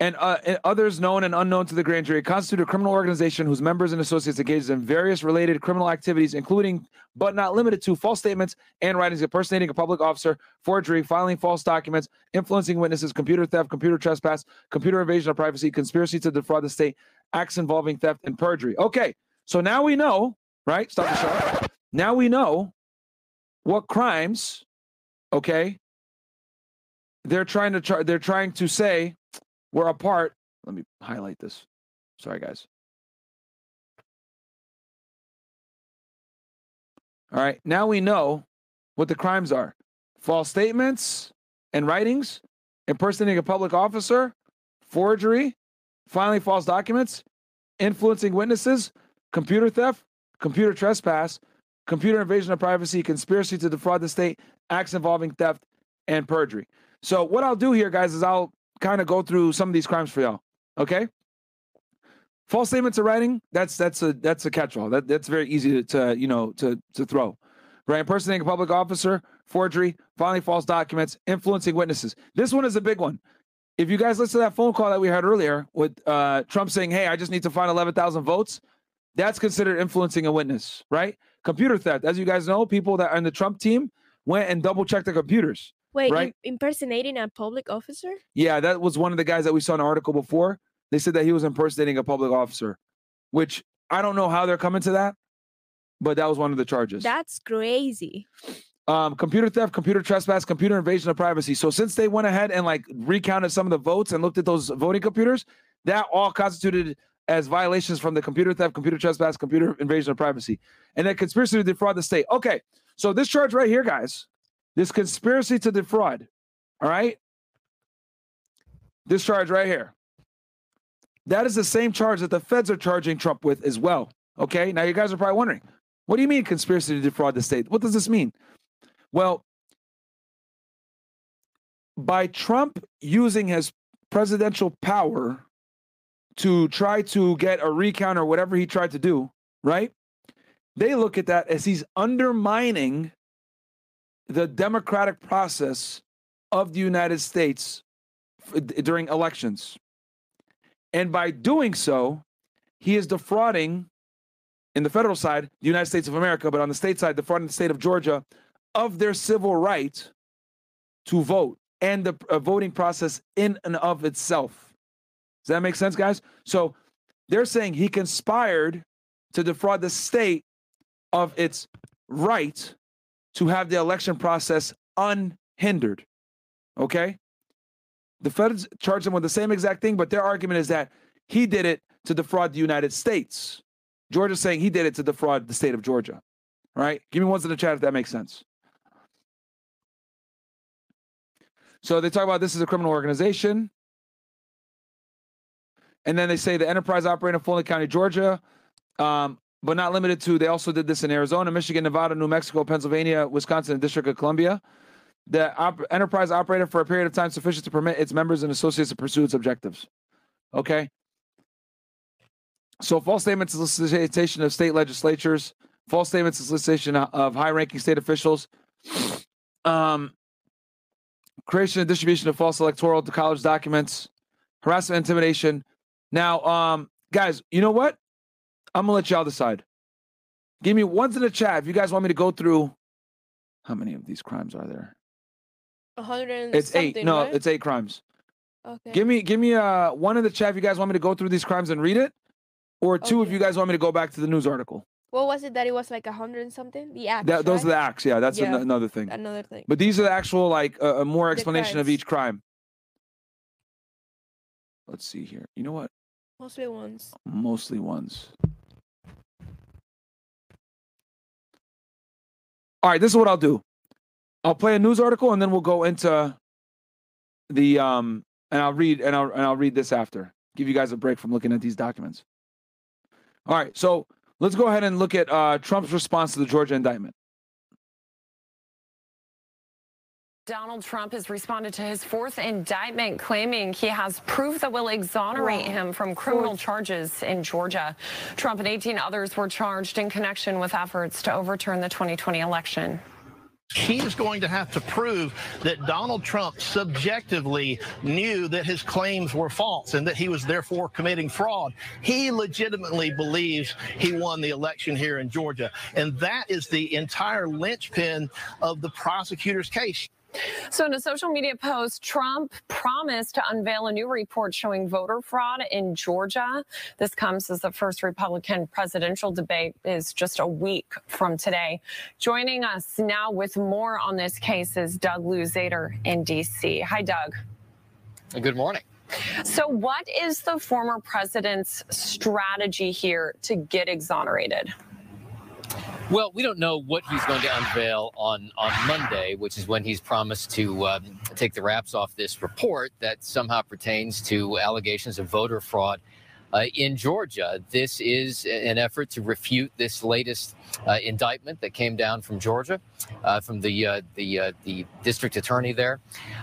And, uh, and others known and unknown to the grand jury constitute a criminal organization whose members and associates engaged in various related criminal activities, including but not limited to false statements and writings impersonating a public officer, forgery, filing false documents, influencing witnesses, computer theft, computer trespass, computer invasion of privacy, conspiracy to defraud the state, acts involving theft and perjury. Okay, so now we know, right? Stop the show. Now we know what crimes, okay, they're trying to try, they're trying to say were a part. Let me highlight this. Sorry, guys. All right, now we know what the crimes are false statements and writings, impersonating a public officer, forgery, filing false documents, influencing witnesses, computer theft, computer trespass, computer invasion of privacy, conspiracy to defraud the state, acts involving theft, and perjury. So, what I'll do here, guys, is I'll kind of go through some of these crimes for y'all. Okay. False statements of writing, that's that's a that's a catch-all. That that's very easy to, to you know to to throw. Right? Impersonating a public officer, forgery, filing false documents, influencing witnesses. This one is a big one. If you guys listen to that phone call that we had earlier with uh, Trump saying, "Hey, I just need to find 11,000 votes," that's considered influencing a witness, right? Computer theft, as you guys know, people that are in the Trump team went and double checked the computers. Wait, right? im- impersonating a public officer? Yeah, that was one of the guys that we saw in an article before. They said that he was impersonating a public officer, which I don't know how they're coming to that, but that was one of the charges. That's crazy. um, computer theft, computer trespass, computer invasion of privacy. So since they went ahead and like recounted some of the votes and looked at those voting computers, that all constituted as violations from the computer theft, computer trespass, computer invasion of privacy, and then conspiracy to defraud the state. Okay, so this charge right here, guys, this conspiracy to defraud. All right, this charge right here. That is the same charge that the feds are charging Trump with as well. Okay, now you guys are probably wondering, what do you mean conspiracy to defraud the state? What does this mean? Well, by Trump using his presidential power to try to get a recount or whatever he tried to do, right? They look at that as he's undermining the democratic process of the United States during elections. And by doing so, he is defrauding, in the federal side, the United States of America, but on the state side, defrauding the state of Georgia of their civil right to vote and the uh, voting process in and of itself. Does that make sense, guys? So they're saying he conspired to defraud the state of its right to have the election process unhindered. Okay? The feds charge him with the same exact thing, but their argument is that he did it to defraud the United States. Georgia's saying he did it to defraud the state of Georgia. All right? Give me ones in the chat if that makes sense. So they talk about this is a criminal organization. And then they say the enterprise operating in Fulton County, Georgia, um, but not limited to. They also did this in Arizona, Michigan, Nevada, New Mexico, Pennsylvania, Wisconsin, and District of Columbia. The op- enterprise operated for a period of time sufficient to permit its members and associates to pursue its objectives. Okay. So false statements and solicitation of state legislatures, false statements and solicitation of high-ranking state officials, um, creation and distribution of false electoral to college documents, harassment, intimidation. Now, um, guys, you know what? I'm gonna let y'all decide. Give me ones in the chat if you guys want me to go through. How many of these crimes are there? A hundred It's eight. No, right? it's eight crimes. Okay. Give me, give me uh one in the chat if you guys want me to go through these crimes and read it, or two if you guys want me to go back to the news article. What was it that it was like a hundred and something? The act. That, those are the acts. Yeah, that's an- another thing. Another thing. But these are the actual like uh, more explanation of each crime. Let's see here. You know what? Mostly ones. Mostly ones. All right, this is what I'll do. I'll play a news article and then we'll go into the um and I'll read and I'll and I'll read this after. Give you guys a break from looking at these documents. All right, so let's go ahead and look at uh, Trump's response to the Georgia indictment. Donald Trump has responded to his fourth indictment, claiming he has proof that will exonerate Wow. him from criminal charges in Georgia. Trump and 18 others were charged in connection with efforts to overturn the 2020 election. He is going to have to prove that Donald Trump subjectively knew that his claims were false and that he was therefore committing fraud. He legitimately believes he won the election here in Georgia. And that is the entire linchpin of the prosecutor's case. So, in a social media post, Trump promised to unveil a new report showing voter fraud in Georgia. This comes as the first Republican presidential debate is just a week from today. Joining us now with more on this case is Doug Luzader in D.C. Hi, Doug. Good morning. So, what is the former president's strategy here to get exonerated? Well, we don't know what he's going to unveil on, on Monday, which is when he's promised to um, take the wraps off this report that somehow pertains to allegations of voter fraud uh, in Georgia. This is an effort to refute this latest uh, indictment that came down from Georgia, uh, from the uh, the uh, the district attorney there.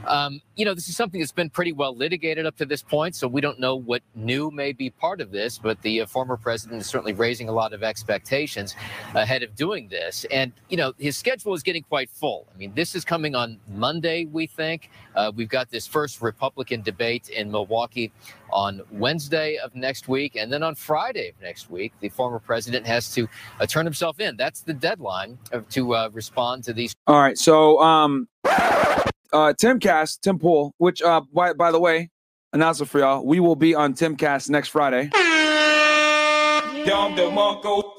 Um, you know, this is something that's been pretty well litigated up to this point, so we don't know what new may be part of this. But the uh, former president is certainly raising a lot of expectations ahead of doing this, and you know, his schedule is getting quite full. I mean, this is coming on Monday, we think. Uh, we've got this first Republican debate in Milwaukee on Wednesday of next week, and then on Friday of next week, the former president has to uh, turn himself in. That's the deadline to uh, respond to these. All right. So, um, uh, Timcast, Tim Pool, which uh, by by the way, announcement for y'all, we will be on Timcast next Friday.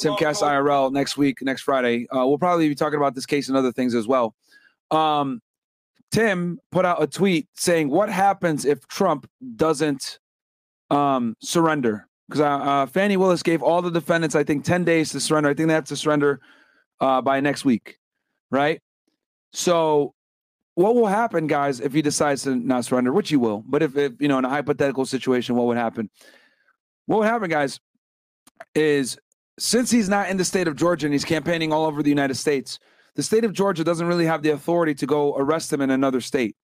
Timcast IRL next week, next Friday. Uh, we'll probably be talking about this case and other things as well. Um, Tim put out a tweet saying, "What happens if Trump doesn't um, surrender?" Because uh, uh, Fani Willis gave all the defendants, I think, ten days to surrender. I think they have to surrender uh, by next week, right? So, what will happen, guys, if he decides to not surrender? Which he will, but if, if you know, in a hypothetical situation, what would happen? What would happen, guys, is since he's not in the state of Georgia and he's campaigning all over the United States, the state of Georgia doesn't really have the authority to go arrest him in another state.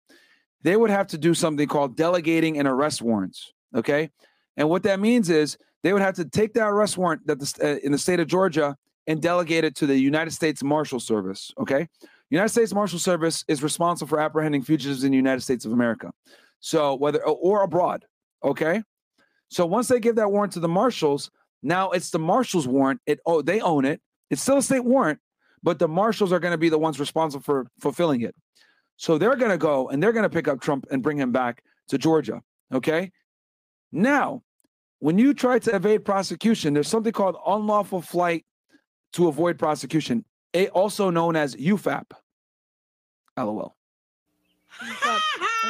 They would have to do something called delegating and arrest warrants. Okay. And what that means is they would have to take that arrest warrant that the, uh, in the state of Georgia and delegate it to the United States Marshal Service. Okay. United States Marshal Service is responsible for apprehending fugitives in the United States of America. So whether or abroad. Okay. So once they give that warrant to the marshals, now it's the marshal's warrant. It oh they own it. It's still a state warrant, but the marshals are going to be the ones responsible for fulfilling it. So they're going to go and they're going to pick up Trump and bring him back to Georgia. Okay. Now, when you try to evade prosecution, there's something called unlawful flight to avoid prosecution, a- also known as UFAP. LOL.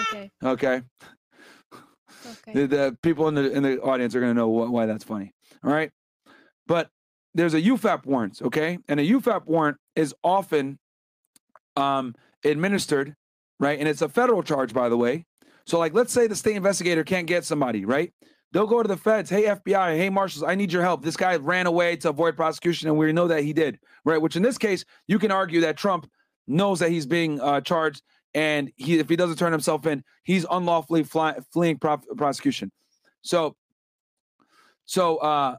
Okay. Okay. The, the people in the in the audience are going to know wh- why that's funny. All right. But there's a UFAP warrant, okay? And a UFAP warrant is often um, administered, right? And it's a federal charge, by the way. So, like, let's say the state investigator can't get somebody, right? They'll go to the feds. Hey, FBI. Hey, marshals. I need your help. This guy ran away to avoid prosecution, and we know that he did, right? Which in this case, you can argue that Trump knows that he's being uh, charged, and he if he doesn't turn himself in, he's unlawfully fly, fleeing prof- prosecution. So, so, uh,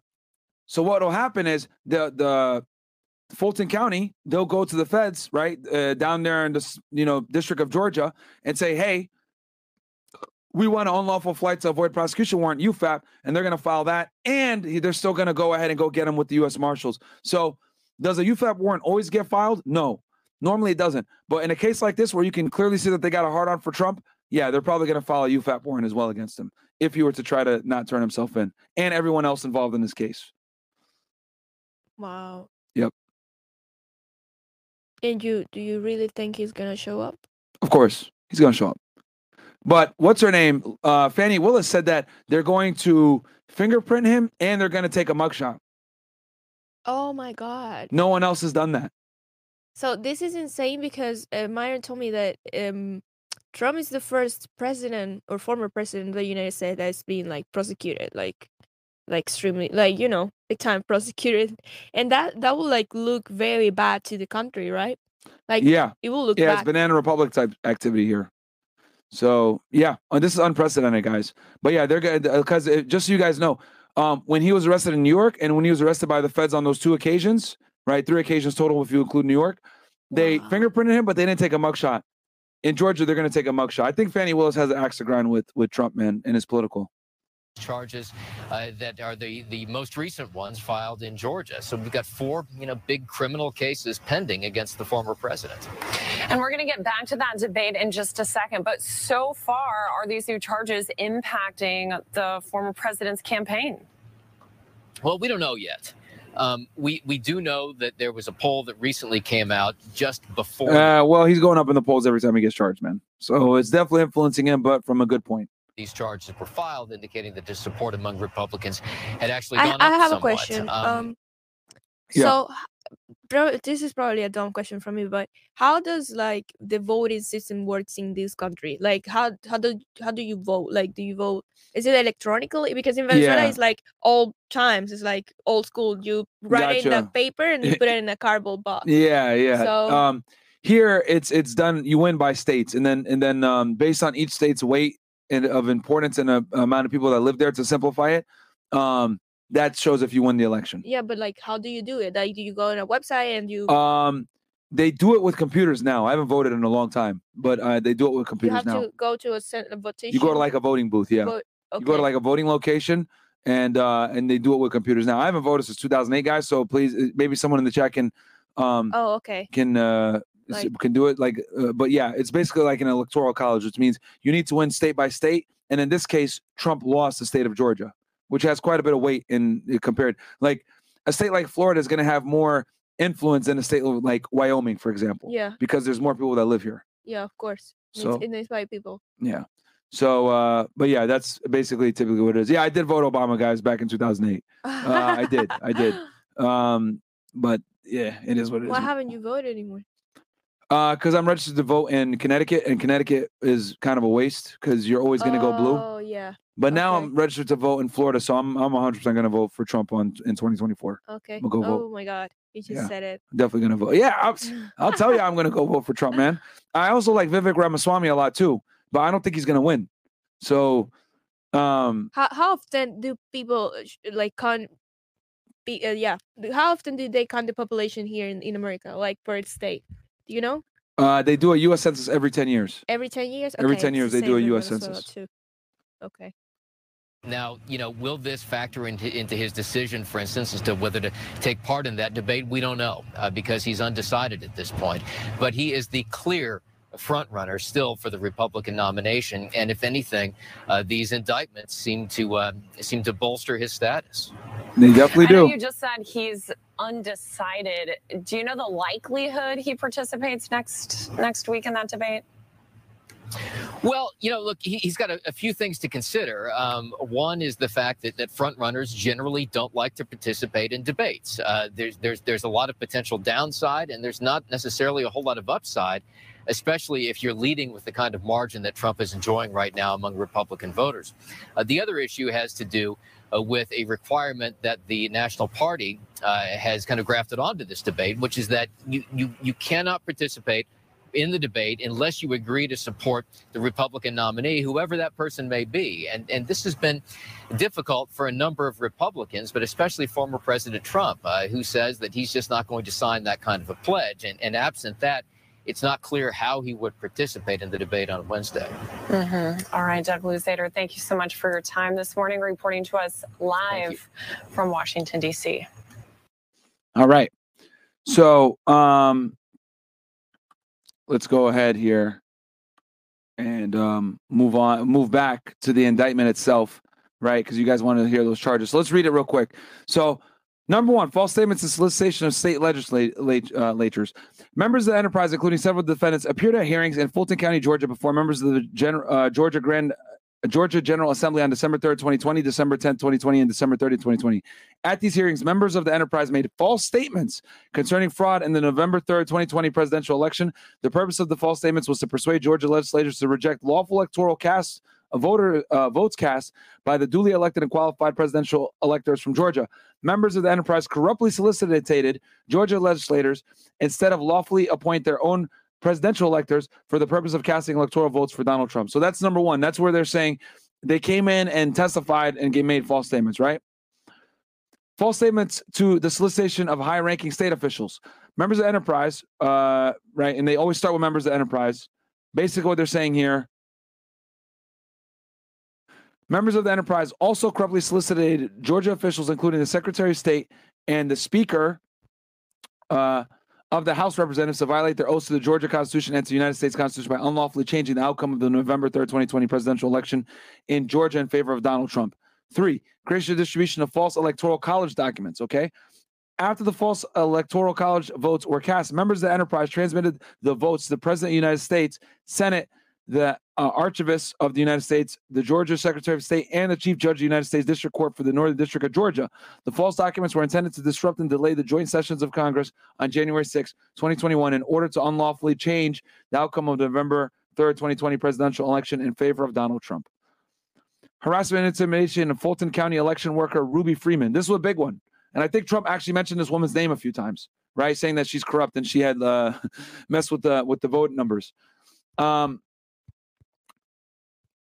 so what will happen is the the Fulton County they'll go to the feds right uh, down there in this you know district of Georgia and say, hey, we want an unlawful flight to avoid prosecution warrant, UFAP, and they're going to file that, and they're still going to go ahead and go get him with the U.S. Marshals. So, does a UFAP warrant always get filed? No, normally it doesn't. But in a case like this, where you can clearly see that they got a hard on for Trump, yeah, they're probably going to file a UFAP warrant as well against him if he were to try to not turn himself in, and everyone else involved in this case. Wow. Yep, And you do you really think he's gonna show up? of course he's going to show up. But what's her name? Uh, Fani Willis said that they're going to fingerprint him and they're going to take a mugshot. Oh my god. No one else has done that. So this is insane because uh, Myron told me that um, Trump is the first president or former president of the United States that's been like prosecuted, like like extremely like you know big time prosecuted, and that that will like look very bad to the country, right? Like yeah, it will look yeah, bad. it's banana republic type activity here. So yeah, uh, this is unprecedented, guys. But yeah, they're good because just so you guys know, um, when he was arrested in New York and when he was arrested by the feds on those two occasions, right, three occasions total if you include New York, they fingerprinted him, but they didn't take a mugshot. In Georgia, they're going to take a mugshot. I think Fani Willis has an axe to grind with with Trump, man, and his political. Charges uh, that are the, the most recent ones filed in Georgia. So we've got four, you know, big criminal cases pending against the former president. And we're going to get back to that debate in just a second. But so far, are these new charges impacting the former president's campaign? Well, we don't know yet. Um, we we do know that there was a poll that recently came out just before. Uh, well, he's going up in the polls every time he gets charged, man. So it's definitely influencing him, but from a good point. These charges were filed, indicating that the support among Republicans had actually I, gone I up have a question. Um, Yeah. so bro, this is probably a dumb question from me, but how does like the voting system works in this country? Like how how do how do you vote? Like do you vote? Is it electronically? Because in Venezuela Yeah. it's like old times. It's like old school. You write it in a paper and you put it in a cardboard box. Yeah, yeah. So- um, here it's it's done. You win by states, and then and then um, based on each state's weight and of importance and a amount of people that live there to simplify it, um, that shows if you win the election. Yeah, but like how do you do it? Like do you go on a website and you Um, they do it with computers now. I haven't voted in a long time, but uh, they do it with you computers have now. to go to a, cent- a votation? You go to like a voting booth, yeah. vote- You go to like a voting location, and uh, and they do it with computers now. I haven't voted since 2008, guys. So please, uh, maybe someone in the chat can um Oh, okay. can uh Like- can do it. Like, uh, but yeah, it's basically like an electoral college, which means you need to win state by state. And in this case, Trump lost the state of Georgia, which has quite a bit of weight in uh, compared. Like a state like Florida is going to have more influence than a state like Wyoming, for example, Yeah. because there's more people that live here. Yeah, of course. It's- So- it is white people. Yeah. So, uh, but yeah, that's basically typically what it is. Yeah, I did vote Obama, guys, back in 2008. Uh, I did, I did. Um, but yeah, it is what it is. Why haven't you voted anymore? Uh, because I'm registered to vote in Connecticut, and Connecticut is kind of a waste because you're always going to go blue. Oh yeah. But now I'm registered to vote in Florida, so I'm I'm 100 percent going to vote for Trump on in 2024. Okay. Go oh vote. my God, you just Yeah. said it. Definitely going to vote. Yeah, I'll, I'll tell you, I'm going to go vote for Trump, man. I also like Vivek Ramaswamy a lot too, but I don't think he's going to win. So, um, How how often do people uh, like con? Be, uh, yeah. How often do they count the population here in, in America, like per state? Do you know? uh, they do a U.S. census every 10 years. Every ten years. Every 10 years the they do a US census. Too. Okay. Now, you know, will this factor into, into his decision, for instance, as to whether to take part in that debate? We don't know uh, because he's undecided at this point. But he is the clear front runner still for the Republican nomination. And if anything, uh, these indictments seem to uh, seem to bolster his status. They definitely I know do. you just said he's undecided. Do you know the likelihood he participates next next week in that debate? Well, you know, look, he, he's got a, a few things to consider. Um, one is the fact that, that front runners generally don't like to participate in debates. Uh, there's there's there's a lot of potential downside, and there's not necessarily a whole lot of upside, especially if you're leading with the kind of margin that Trump is enjoying right now among Republican voters. Uh, the other issue has to do with a requirement that the National Party uh, has kind of grafted onto this debate, which is that you you you cannot participate in the debate unless you agree to support the Republican nominee, whoever that person may be. And and this has been difficult for a number of Republicans, but especially former President Trump, uh, who says that he's just not going to sign that kind of a pledge. And, and absent that, it's not clear how he would participate in the debate on Wednesday. Mm-hmm. All right, Doug Luzader, thank you so much for your time this morning, reporting to us live from Washington D.C. All right. So, um, let's go ahead here and um, move on, move back to the indictment itself, right? Because you guys want to hear those charges. So let's read it real quick. So, number one, false statements and solicitation of state legislatures. Members of the enterprise, including several defendants, appeared at hearings in Fulton County, Georgia, before members of the Gen- uh, Georgia Grand. Georgia General Assembly on December 3rd, 2020, December 10th, 2020, and December 30th, 2020. At these hearings, members of the enterprise made false statements concerning fraud in the November 3rd, 2020 presidential election. The purpose of the false statements was to persuade Georgia legislators to reject lawful electoral cast voter uh, votes cast by the duly elected and qualified presidential electors from Georgia. Members of the enterprise corruptly solicited Georgia legislators instead of lawfully appoint their own presidential electors for the purpose of casting electoral votes for Donald Trump. So that's number one. That's where they're saying they came in and testified and made false statements, right? False statements to the solicitation of high ranking state officials. Members of the enterprise, uh, right? And they always start with members of the enterprise. Basically, what they're saying here members of the enterprise also corruptly solicited Georgia officials, including the Secretary of State and the Speaker uh, of the House Representatives, to violate their oaths to the Georgia Constitution and to the United States Constitution by unlawfully changing the outcome of the November 3rd, 2020 presidential election in Georgia in favor of Donald Trump. Three, creation distribution of false electoral college documents. Okay. After the false electoral college votes were cast, members of the enterprise transmitted the votes to the President of the United States, Senate, the uh, Archivist of the United States, the Georgia Secretary of State, and the Chief Judge of the United States District Court for the Northern District of Georgia. The false documents were intended to disrupt and delay the joint sessions of Congress on January 6, 2021, in order to unlawfully change the outcome of the November 3rd, 2020 presidential election in favor of Donald Trump. Harassment and intimidation of Fulton County election worker Ruby Freeman. This was a big one. And I think Trump actually mentioned this woman's name a few times, right? Saying that she's corrupt and she had uh, messed with the with the vote numbers. Um,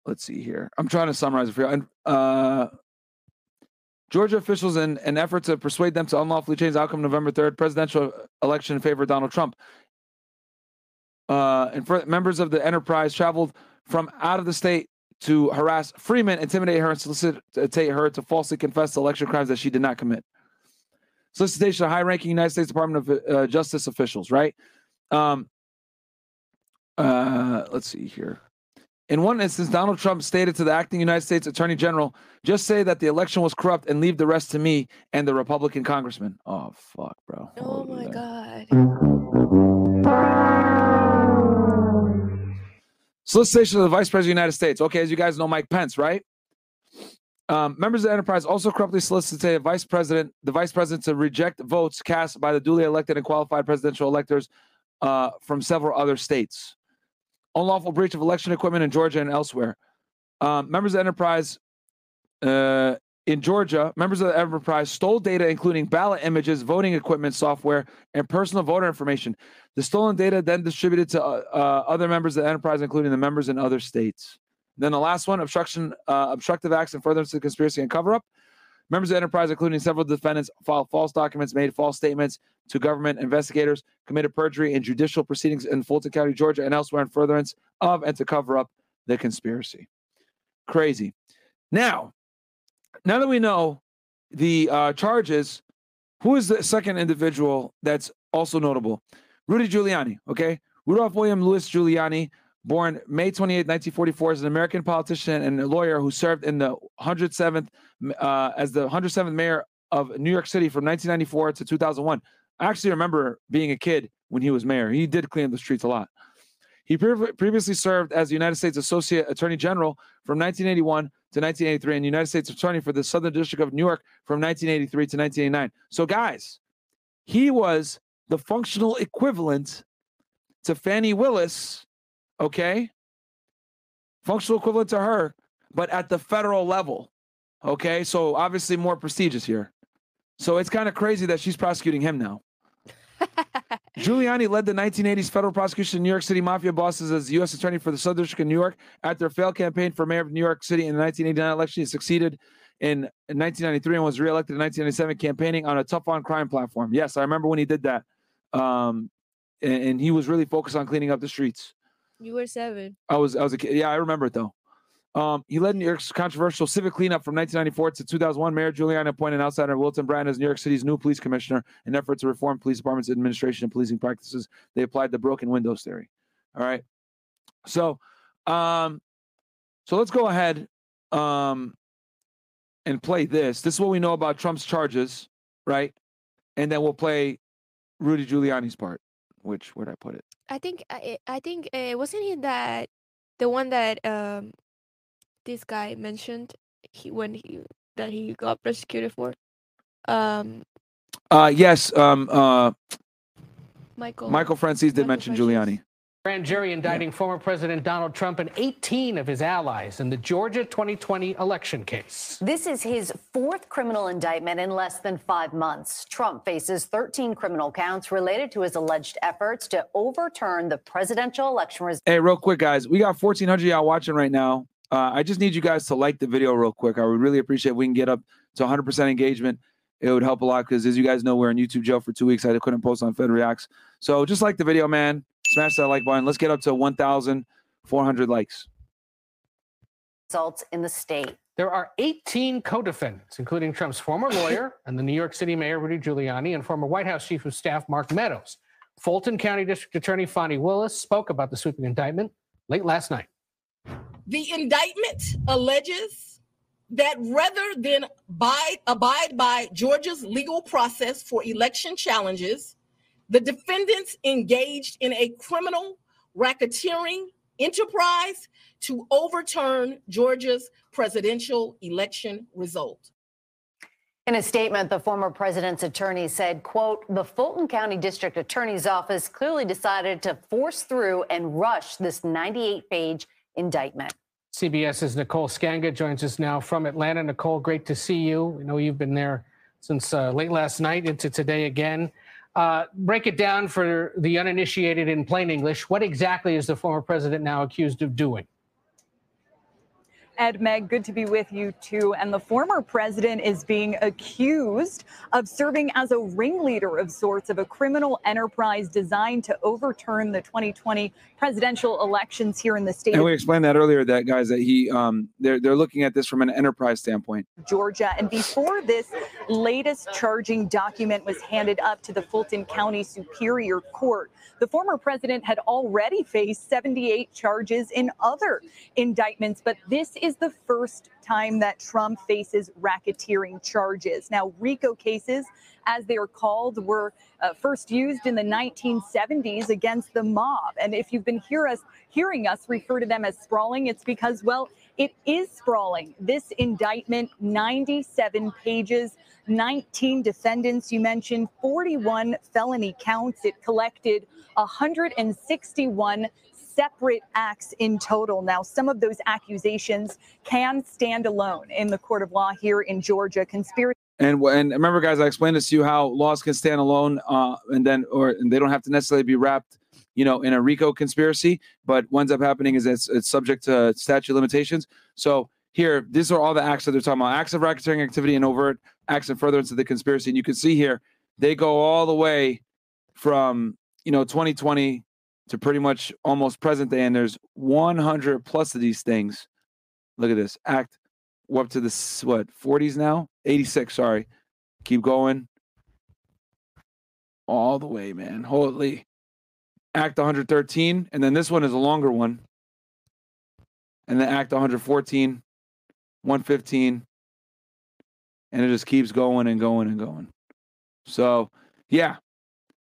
let's see here. I'm trying to summarize it for you. Uh, Georgia officials, in an effort to persuade them to unlawfully change the outcome November 3rd presidential election in favor of Donald Trump, uh, and for, members of the enterprise traveled from out of the state to harass Freeman, intimidate her, and solicitate her to falsely confess to election crimes that she did not commit. Solicitation of high-ranking United States Department of uh, Justice officials, right? Um, Uh, let's see here. In one instance, Donald Trump stated to the acting United States Attorney General, just say that the election was corrupt and leave the rest to me and the Republican congressman. Oh, fuck, bro. Oh my god. Solicitation of the Vice President of the United States. Okay, as you guys know, Mike Pence, right? Um, members of the enterprise also corruptly solicited the vice president, the vice president, to reject votes cast by the duly elected and qualified presidential electors uh, from several other states. Unlawful breach of election equipment in Georgia and elsewhere. Um, members of the enterprise uh, in Georgia, members of the enterprise stole data, including ballot images, voting equipment software, and personal voter information. The stolen data then distributed to uh, uh, other members of the enterprise, including the members in other states. Then the last one, obstruction, uh, obstructive acts and furtherance of conspiracy and cover up. Members of the enterprise, including several defendants, filed false documents, made false statements to government investigators, committed perjury in judicial proceedings in Fulton County, Georgia, and elsewhere in furtherance of and to cover up the conspiracy. Crazy. Now, now that we know the uh, charges, who is the second individual that's also notable? Rudy Giuliani. Okay, Rudolph William Louis Giuliani born May 28, 1944, is an American politician and lawyer who served in the 107th uh, as the 107th mayor of New York City from 1994 to 2001. I actually remember being a kid when he was mayor. He did clean up the streets a lot. He pre- previously served as the United States Associate Attorney General from 1981 to 1983 and United States Attorney for the Southern District of New York from 1983 to 1989. So, guys, he was the functional equivalent to Fani Willis okay? Functional equivalent to her, but at the federal level, okay? So obviously more prestigious here. So it's kind of crazy that she's prosecuting him now. Giuliani led the 1980s federal prosecution of New York City mafia bosses as U.S. Attorney for the Southern District of New York. After a failed campaign for mayor of New York City in the 1989 election, he succeeded in 1993 and was reelected in 1997, campaigning on a tough on crime platform. Yes, I remember when he did that. Um, and, and he was really focused on cleaning up the streets. You were seven. I was I was a kid. Yeah, I remember it though. Um, he led New York's controversial civic cleanup from 1994 to 2001. Mayor Giuliani appointed outsider William Bratton as New York City's new police commissioner in effort to reform police departments' administration and policing practices. They applied the broken windows theory. All right. So, um, so let's go ahead um, and play this. This is what we know about Trump's charges, right? And then we'll play Rudy Giuliani's part. Which where'd I put it? I think I I think uh, wasn't he that the one that um this guy mentioned he when he that he got prosecuted for um Uh, yes. Um, uh, Michael Michael Franzese did mention Giuliani. Grand jury indicting former President Donald Trump and 18 of his allies in the Georgia 2020 election case. This is his fourth criminal indictment in less than five months. Trump faces 13 criminal counts related to his alleged efforts to overturn the presidential election results. Hey, real quick, guys, we got 1,400 y'all watching right now. Uh, I just need you guys to like the video real quick. I would really appreciate if we can get up to 100% engagement. It would help a lot because, as you guys know, we're in YouTube jail for two weeks. I couldn't post on Fed Reacts. So just like the video, man. Smash that like button. Let's get up to 1,400 likes. Results in the state. There are 18 co-defendants, including Trump's former lawyer and the New York City Mayor Rudy Giuliani and former White House Chief of Staff Mark Meadows. Fulton County District Attorney Fani Willis spoke about the sweeping indictment late last night. The indictment alleges that rather than abide, abide by Georgia's legal process for election challenges, the defendants engaged in a criminal racketeering enterprise to overturn Georgia's presidential election result. In a statement, the former president's attorney said, quote, the Fulton County District Attorney's Office clearly decided to force through and rush this 98-page indictment. CBS's Nicole Sganga joins us now from Atlanta. Nicole, great to see you. We know you've been there since uh, late last night into today again. Uh, break it down for the uninitiated in plain English. What exactly is the former president now accused of doing? Ed Meg, good to be with you too. And the former president is being accused of serving as a ringleader of sorts of a criminal enterprise designed to overturn the 2020 presidential elections here in the state And we explained that earlier, that guys, that he, um, they're they're looking at this from an enterprise standpoint. Georgia. And before this latest charging document was handed up to the Fulton County Superior Court, the former president had already faced 78 charges in other indictments. But this is the first time that Trump faces racketeering charges. Now, RICO cases, as they are called, were uh, first used in the 1970s against the mob. And if you've been hear us, hearing us refer to them as sprawling, it's because, well, it is sprawling. This indictment, 97 pages, 19 defendants, you mentioned 41 felony counts. It collected 161 separate acts in total. Now, some of those accusations can stand alone in the court of law here in Georgia. Conspiracy. And and remember, guys, I explained this to you how laws can stand alone, uh, and then or and they don't have to necessarily be wrapped, you know, in a RICO conspiracy. But what ends up happening is it's it's subject to statute limitations. So here, these are all the acts that they're talking about: acts of racketeering activity and overt acts in furtherance of the conspiracy. And you can see here, they go all the way from you know 2020 to pretty much almost present day, and there's 100 plus of these things. Look at this act. We're up to the what 40s now, 86. Sorry, keep going all the way, man. Holy Act 113, and then this one is a longer one, and then Act 114, 115, and it just keeps going and going and going. So, yeah.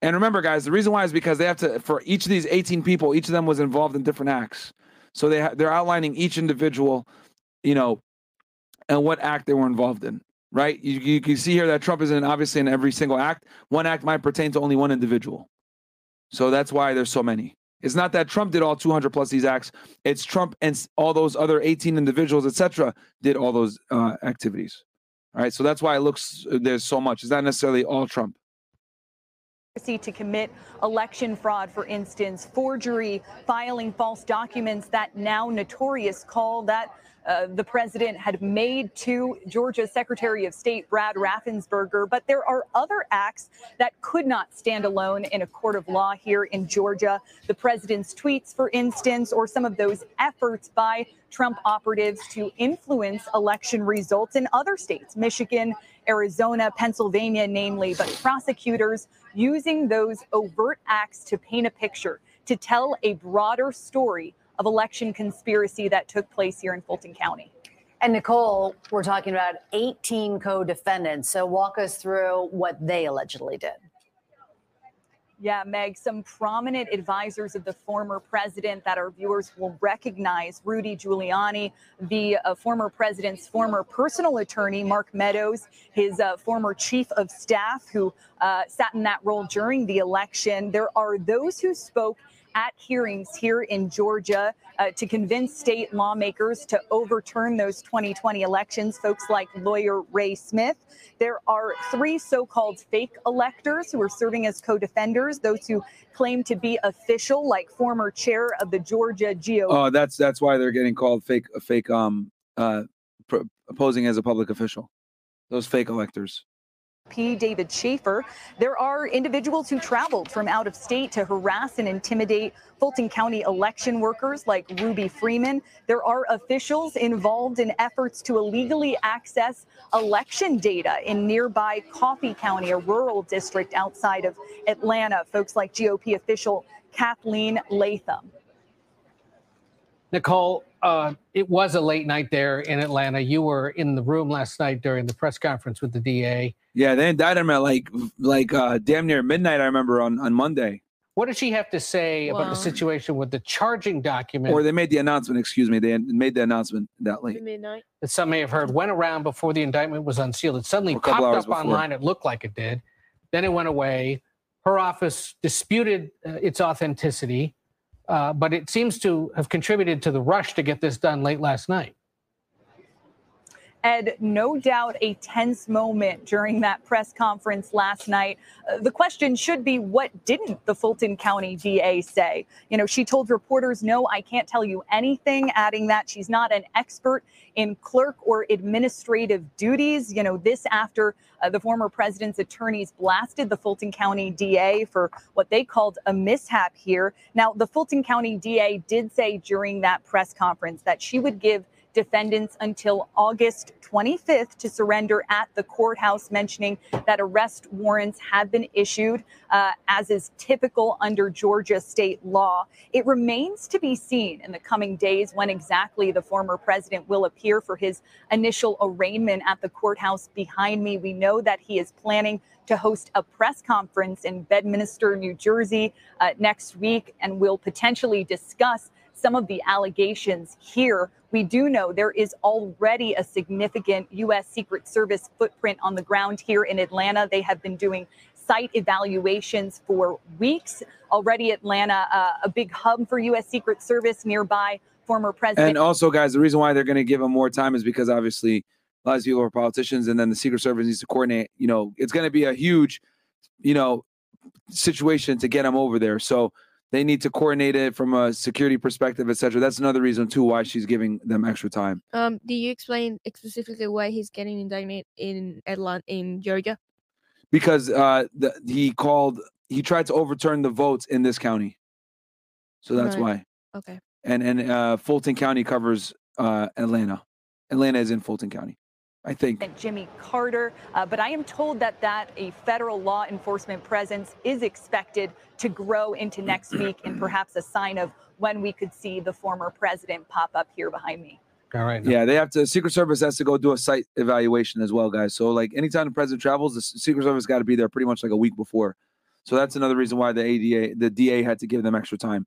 And remember, guys, the reason why is because they have to for each of these 18 people, each of them was involved in different acts. So they ha- they're outlining each individual, you know, and what act they were involved in. Right? You, you can see here that Trump is in obviously in every single act. One act might pertain to only one individual. So that's why there's so many. It's not that Trump did all 200 plus these acts. It's Trump and all those other 18 individuals, etc., did all those uh, activities. All right. So that's why it looks there's so much. It's not necessarily all Trump. To commit election fraud, for instance, forgery, filing false documents, that now notorious call that uh, the president had made to Georgia's Secretary of State Brad Raffensperger. But there are other acts that could not stand alone in a court of law here in Georgia. The president's tweets, for instance, or some of those efforts by Trump operatives to influence election results in other states, Michigan, Arizona, Pennsylvania, namely, but prosecutors using those overt acts to paint a picture, to tell a broader story of election conspiracy that took place here in Fulton County. And Nicole, we're talking about 18 co defendants. So walk us through what they allegedly did. Yeah, Meg, some prominent advisors of the former president that our viewers will recognize Rudy Giuliani, the uh, former president's former personal attorney, Mark Meadows, his uh, former chief of staff who uh, sat in that role during the election. There are those who spoke at hearings here in Georgia uh, to convince state lawmakers to overturn those 2020 elections, folks like lawyer Ray Smith. There are three so called fake electors who are serving as co defenders, those who claim to be official, like former chair of the Georgia GOP. Oh, that's that's why they're getting called fake fake um uh posing as a public official. Those fake electors. P. David Shafer. There are individuals who traveled from out of state to harass and intimidate Fulton County election workers like Ruby Freeman. There are officials involved in efforts to illegally access election data in nearby Coffee County, a rural district outside of Atlanta. Folks like GOP official Kathleen Latham. Nicole, uh, it was a late night there in Atlanta. You were in the room last night during the press conference with the DA. Yeah, they indicted him at like like uh damn near midnight. I remember on on Monday. What did she have to say about the situation with the charging document? Or they made the announcement. Excuse me, they made the announcement that late. Midnight. that some may have heard went around before the indictment was unsealed. It suddenly popped up before. online. It looked like it did. Then it went away. Her office disputed uh, its authenticity, uh, but it seems to have contributed to the rush to get this done late last night. Ed, no doubt a tense moment during that press conference last night. Uh, the question should be what didn't the Fulton County DA say? You know, she told reporters, no, I can't tell you anything, adding that she's not an expert in clerk or administrative duties. You know, this after uh, the former president's attorneys blasted the Fulton County DA for what they called a mishap here. Now, the Fulton County DA did say during that press conference that she would give defendants until August 25th to surrender at the courthouse, mentioning that arrest warrants have been issued, uh, as is typical under Georgia state law. It remains to be seen in the coming days when exactly the former president will appear for his initial arraignment at the courthouse behind me. We know that he is planning to host a press conference in Bedminster, New Jersey uh, next week and will potentially discuss some of the allegations here. We do know there is already a significant U.S. Secret Service footprint on the ground here in Atlanta. They have been doing site evaluations for weeks. Already, Atlanta, uh, a big hub for U.S. Secret Service nearby. Former President. And also, guys, the reason why they're going to give him more time is because obviously a lot of people are politicians, and then the Secret Service needs to coordinate. You know, it's going to be a huge, you know, situation to get him over there. So they need to coordinate it from a security perspective, etc. That's another reason too why she's giving them extra time. Um, do you explain specifically why he's getting indicted in Atlanta in Georgia? Because uh, the, he called, he tried to overturn the votes in this county, so that's Right. why. Okay. And and uh, Fulton County covers uh, Atlanta. Atlanta is in Fulton County, I think. Jimmy Carter. Uh, but I am told that that a federal law enforcement presence is expected to grow into next week, and perhaps a sign of when we could see the former president pop up here behind me. All right. Yeah, they have to. Secret Service has to go do a site evaluation as well, guys. So like anytime the president travels, the Secret Service got to be there pretty much like a week before. So that's another reason why the ADA, the DA had to give them extra time.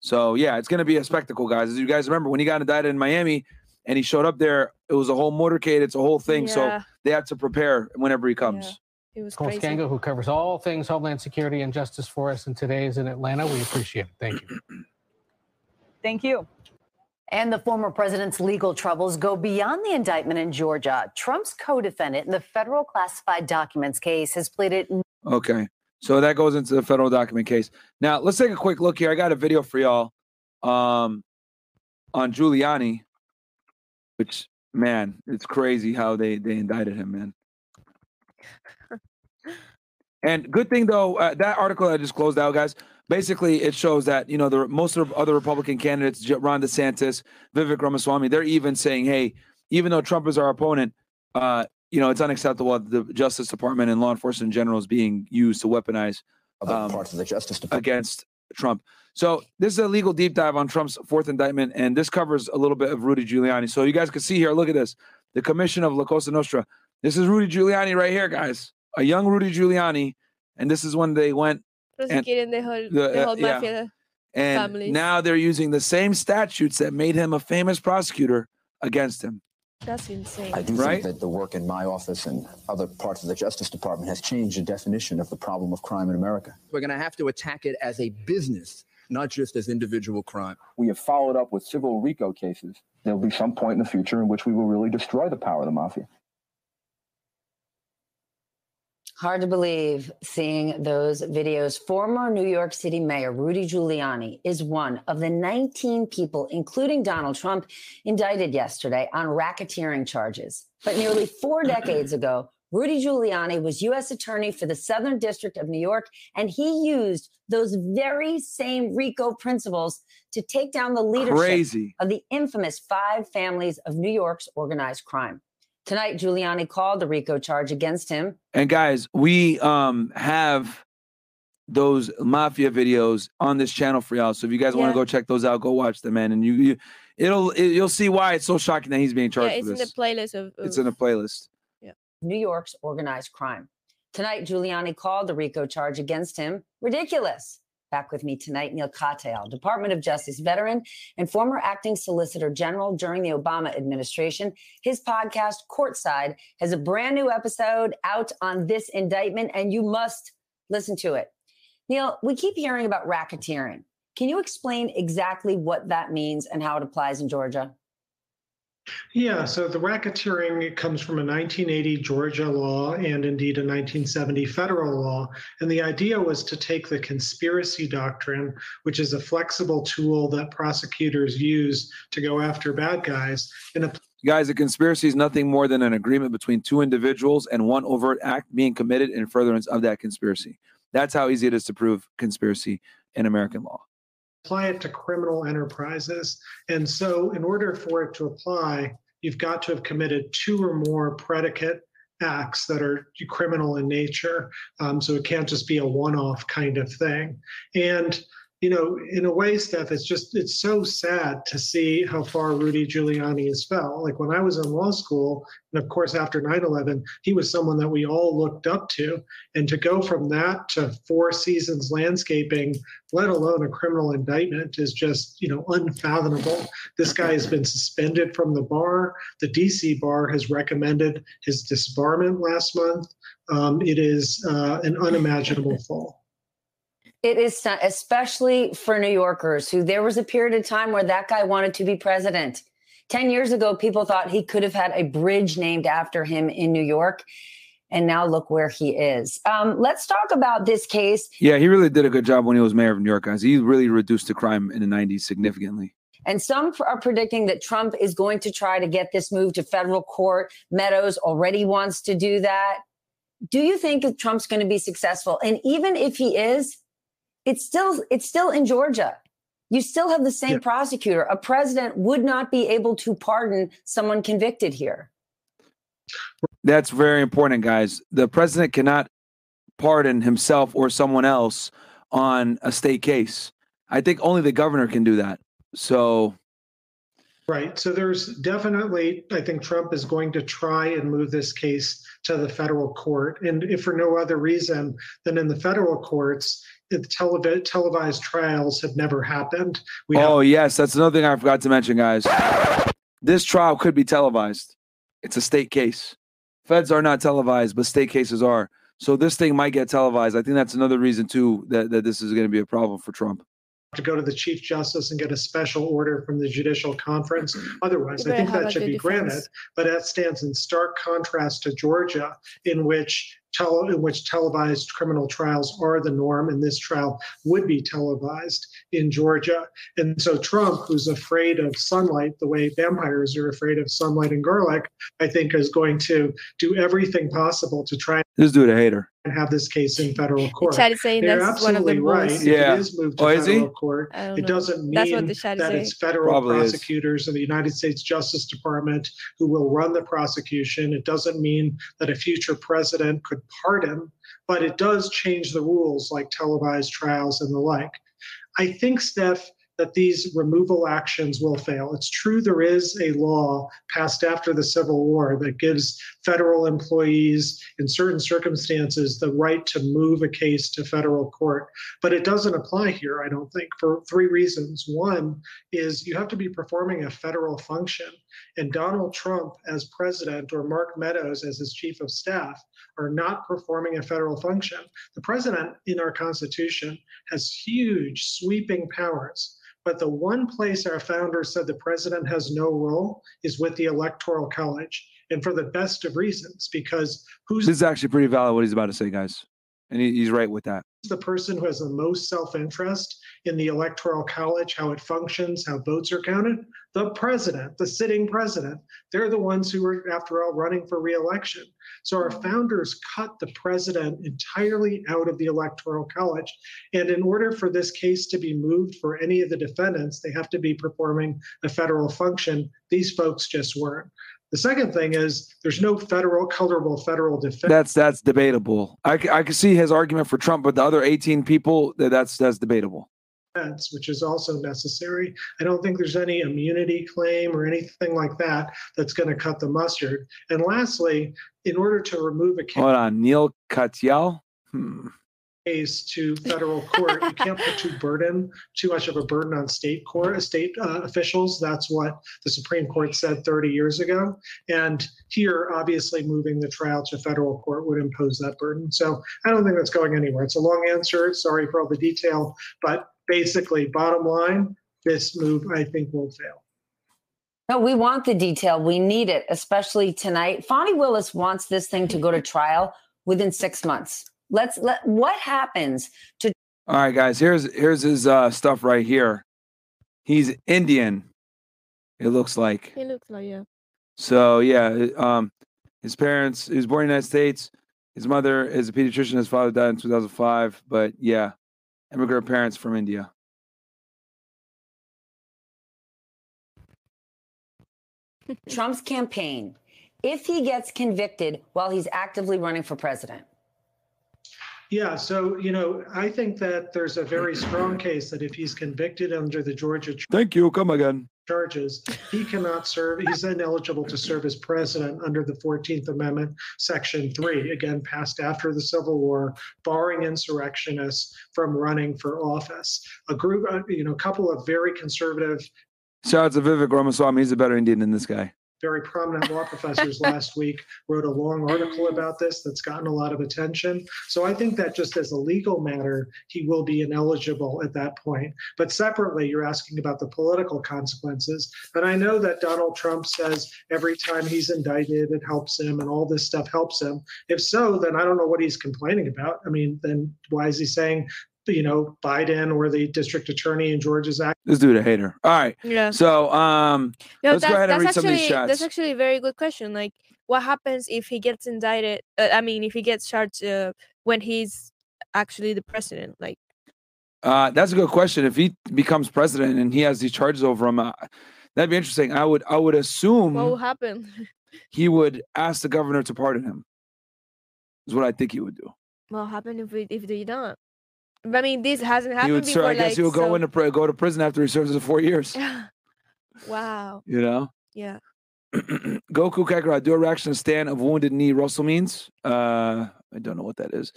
So yeah, it's gonna be a spectacle, guys. As you guys remember, when he got indicted in Miami and he showed up there, it was a whole motorcade. It's a whole thing. Yeah. So they have to prepare whenever he comes. It was Cole crazy. Sganga, who covers all things Homeland Security and Justice for us, and today is in Atlanta. We appreciate it. Thank you. Thank you. And the former president's legal troubles go beyond the indictment in Georgia. Trump's co defendant in the federal classified documents case has pleaded Okay. So that goes into the federal document case. Now let's take a quick look here. I got a video for y'all um, on Giuliani, which man, it's crazy how they they indicted him, man. And good thing though, uh, that article I just closed out, guys. Basically, it shows that you know the most of other Republican candidates, Ron DeSantis, Vivek Ramaswamy, they're even saying, "Hey, even though Trump is our opponent, uh, you know it's unacceptable that the Justice Department and law enforcement in general is being used to weaponize um, parts of the Justice Department against Trump." So this is a legal deep dive on Trump's fourth indictment, and this covers a little bit of Rudy Giuliani. So you guys can see here. Look at this: the Commission of La Cosa Nostra. This is Rudy Giuliani right here, guys. A young Rudy Giuliani, and this is when they went and Prosecuting the whole, the, the uh, whole yeah. and families. now they're using the same statutes that made him a famous prosecutor against him. That's insane. I do Right? think that the work in my office and other parts of the Justice Department has changed the definition of the problem of crime in America. We're going to have to attack it as a business, not just as individual crime. We have followed up with civil RICO cases. There'll be some point in the future in which we will really destroy the power of the mafia. Hard to believe seeing those videos. Former New York City Mayor Rudy Giuliani is one of the 19 people, including Donald Trump, indicted yesterday on racketeering charges. But nearly four decades ago, Rudy Giuliani was U.S. Attorney for the Southern District of New York, and he used those very same RICO principles to take down the leadership Crazy. of the infamous five families of New York's organized crime. Tonight, Giuliani called the RICO charge against him And guys, we um have those mafia videos on this channel for y'all. So if you guys want to go check those out, go watch them, man. And you, you it'll it, you'll see why it's so shocking that he's being charged. Yeah, charged it's for in the playlist of. It's in a playlist. Yeah. New York's organized crime. Tonight, Giuliani called the RICO charge against him ridiculous. Back with me tonight, Neal Katyal, Department of Justice veteran and former acting Solicitor General during the Obama administration. His podcast, Courtside, has a brand new episode out on this indictment, and you must listen to it. Neal, we keep hearing about racketeering. Can you explain exactly what that means and how it applies in Georgia? Yeah, so the racketeering comes from a 1980 Georgia law and indeed a 1970 federal law. And the idea was to take the conspiracy doctrine, which is a flexible tool that prosecutors use to go after bad guys, and Guys, a conspiracy is nothing more than an agreement between two individuals and one overt act being committed in furtherance of that conspiracy. That's how easy it is to prove conspiracy in American law. Apply it to criminal enterprises. And so, in order for it to apply, you've got to have committed two or more predicate acts that are criminal in nature. Um, so, it can't just be a one off kind of thing. And you know, in a way, Steph, it's just it's so sad to see how far Rudy Giuliani has fell. Like when I was in law school, and of course after 9/11, he was someone that we all looked up to. And to go from that to four seasons landscaping, let alone a criminal indictment, is just you know unfathomable. This guy has been suspended from the bar. The DC bar has recommended his disbarment last month. Um, it is uh, an unimaginable fall. It is especially for New Yorkers who there was a period of time where that guy wanted to be president. 10 years ago, people thought he could have had a bridge named after him in New York. And now look where he is. Um, let's talk about this case. Yeah, he really did a good job when he was mayor of New York, guys. He really reduced the crime in the 90s significantly. And some are predicting that Trump is going to try to get this move to federal court. Meadows already wants to do that. Do you think that Trump's going to be successful? And even if he is, it's still it's still in Georgia. You still have the same Yeah. prosecutor. A president would not be able to pardon someone convicted here. That's very important, guys. The president cannot pardon himself or someone else on a state case. I think only the governor can do that. So, Right. So there's definitely, I think Trump is going to try and move this case to the federal court. And if for no other reason than in the federal courts, the televi- televised trials have never happened. We have oh yes, that's another thing I forgot to mention, guys. This trial could be televised. It's a state case. Feds are not televised, but state cases are. So this thing might get televised. I think that's another reason too that, that this is going to be a problem for Trump. to go to the chief justice and get a special order from the judicial conference. Otherwise, I think that should good be granted. But that stands in stark contrast to Georgia, in which tele, in which televised criminal trials are the norm, and this trial would be televised in Georgia. And so Trump, who's afraid of sunlight the way vampires are afraid of sunlight and garlic, I think is going to do everything possible to try This dude a hater. and have this case in federal court. chat is saying They're that's one of the absolutely right. Yeah. it is moved to Oh, is he? federal court, I don't it know. doesn't That's what mean the chat is that saying. it's federal Probably is. prosecutors and the United States Justice Department who will run the prosecution. It doesn't mean that a future president could pardon, but it does change the rules like televised trials and the like. I think, Steph, that these removal actions will fail. It's true there is a law passed after the Civil War that gives federal employees, in certain circumstances, the right to move a case to federal court. But it doesn't apply here, I don't think, for three reasons. One is you have to be performing a federal function, and Donald Trump, as president, or Mark Meadows, as his chief of staff, are not performing a federal function. The president in our Constitution has huge sweeping powers. But the one place our founders said the president has no role is with the Electoral College, and for the best of reasons, because who's This is actually pretty valid what he's about to say, guys. And he, he's right with that. the person who has the most self-interest in the electoral college how it functions how votes are counted. The president the sitting president they're the ones who are after all running for reelection. So our founders cut the president entirely out of the electoral college. And in order for this case to be moved for any of the defendants they have to be performing a federal function. These folks just weren't the second thing is there's no federal colorable federal defense That's that's debatable. I I can see his argument for Trump, but the other 18 people, that's that's debatable. defense, which is also necessary. I don't think there's any immunity claim or anything like that that's going to cut the mustard. And lastly, in order to remove a Hold on, Neal Katyal. Hmm. Case to federal court, you can't put too burden, too much of a burden on state court, state uh, officials. That's what the Supreme Court said 30 years ago. And here, obviously, moving the trial to federal court would impose that burden. So I don't think that's going anywhere. It's a long answer. Sorry for all the detail, but basically, bottom line, this move I think will fail. No, we want the detail. We need it, especially tonight. Fani Willis wants this thing to go to trial within six months. Let's let what happens to All right, guys. Here's here's his uh, stuff right here. He's Indian. It looks like. He looks like yeah. So yeah, um, his parents. He was born in the United States. His mother is a pediatrician. His father died in 2005. But yeah, immigrant parents from India. Trump's campaign if he gets convicted while he's actively running for president? Yeah, so you know, I think that there's a very strong case that if he's convicted under the Georgia Thank you. Come again. charges, he cannot serve. He's ineligible to serve as president under the 14th Amendment, Section 3, again passed after the Civil War, barring insurrectionists from running for office. A group, uh, you know, a couple of very conservative Shout out to Vivek Ramaswamy. He's a better Indian than this guy. Very prominent law professors last week wrote a long article about this that's gotten a lot of attention. So I think that just as a legal matter, he will be ineligible at that point. But separately, you're asking about the political consequences. And I know that Donald Trump says every time he's indicted, it helps him and all this stuff helps him. If so, then I don't know what he's complaining about. I mean, then why is he saying, you know, Biden or the district attorney in Georgia's act? This dude a hater. All right. Yeah. So um, Yeah, let's go that's, ahead and read that's some of these chats. that's actually a very good question. Like, what happens if he gets indicted? Uh, I mean, if he gets charged uh, when he's actually the president? Like, Uh, that's a good question. If he becomes president and he has these charges over him, uh, that'd be interesting. I would I would assume what will happen? he would ask the governor to pardon him. Is what I think he would do. what will happen if we, if they don't? I mean, this hasn't he happened would, before. sir. I guess like, he would go so- into pri- go to prison after he serves his four years. wow. You know. Yeah. Goku Kakarot, do a reaction stand of wounded knee Russell means. Uh, I don't know what that is.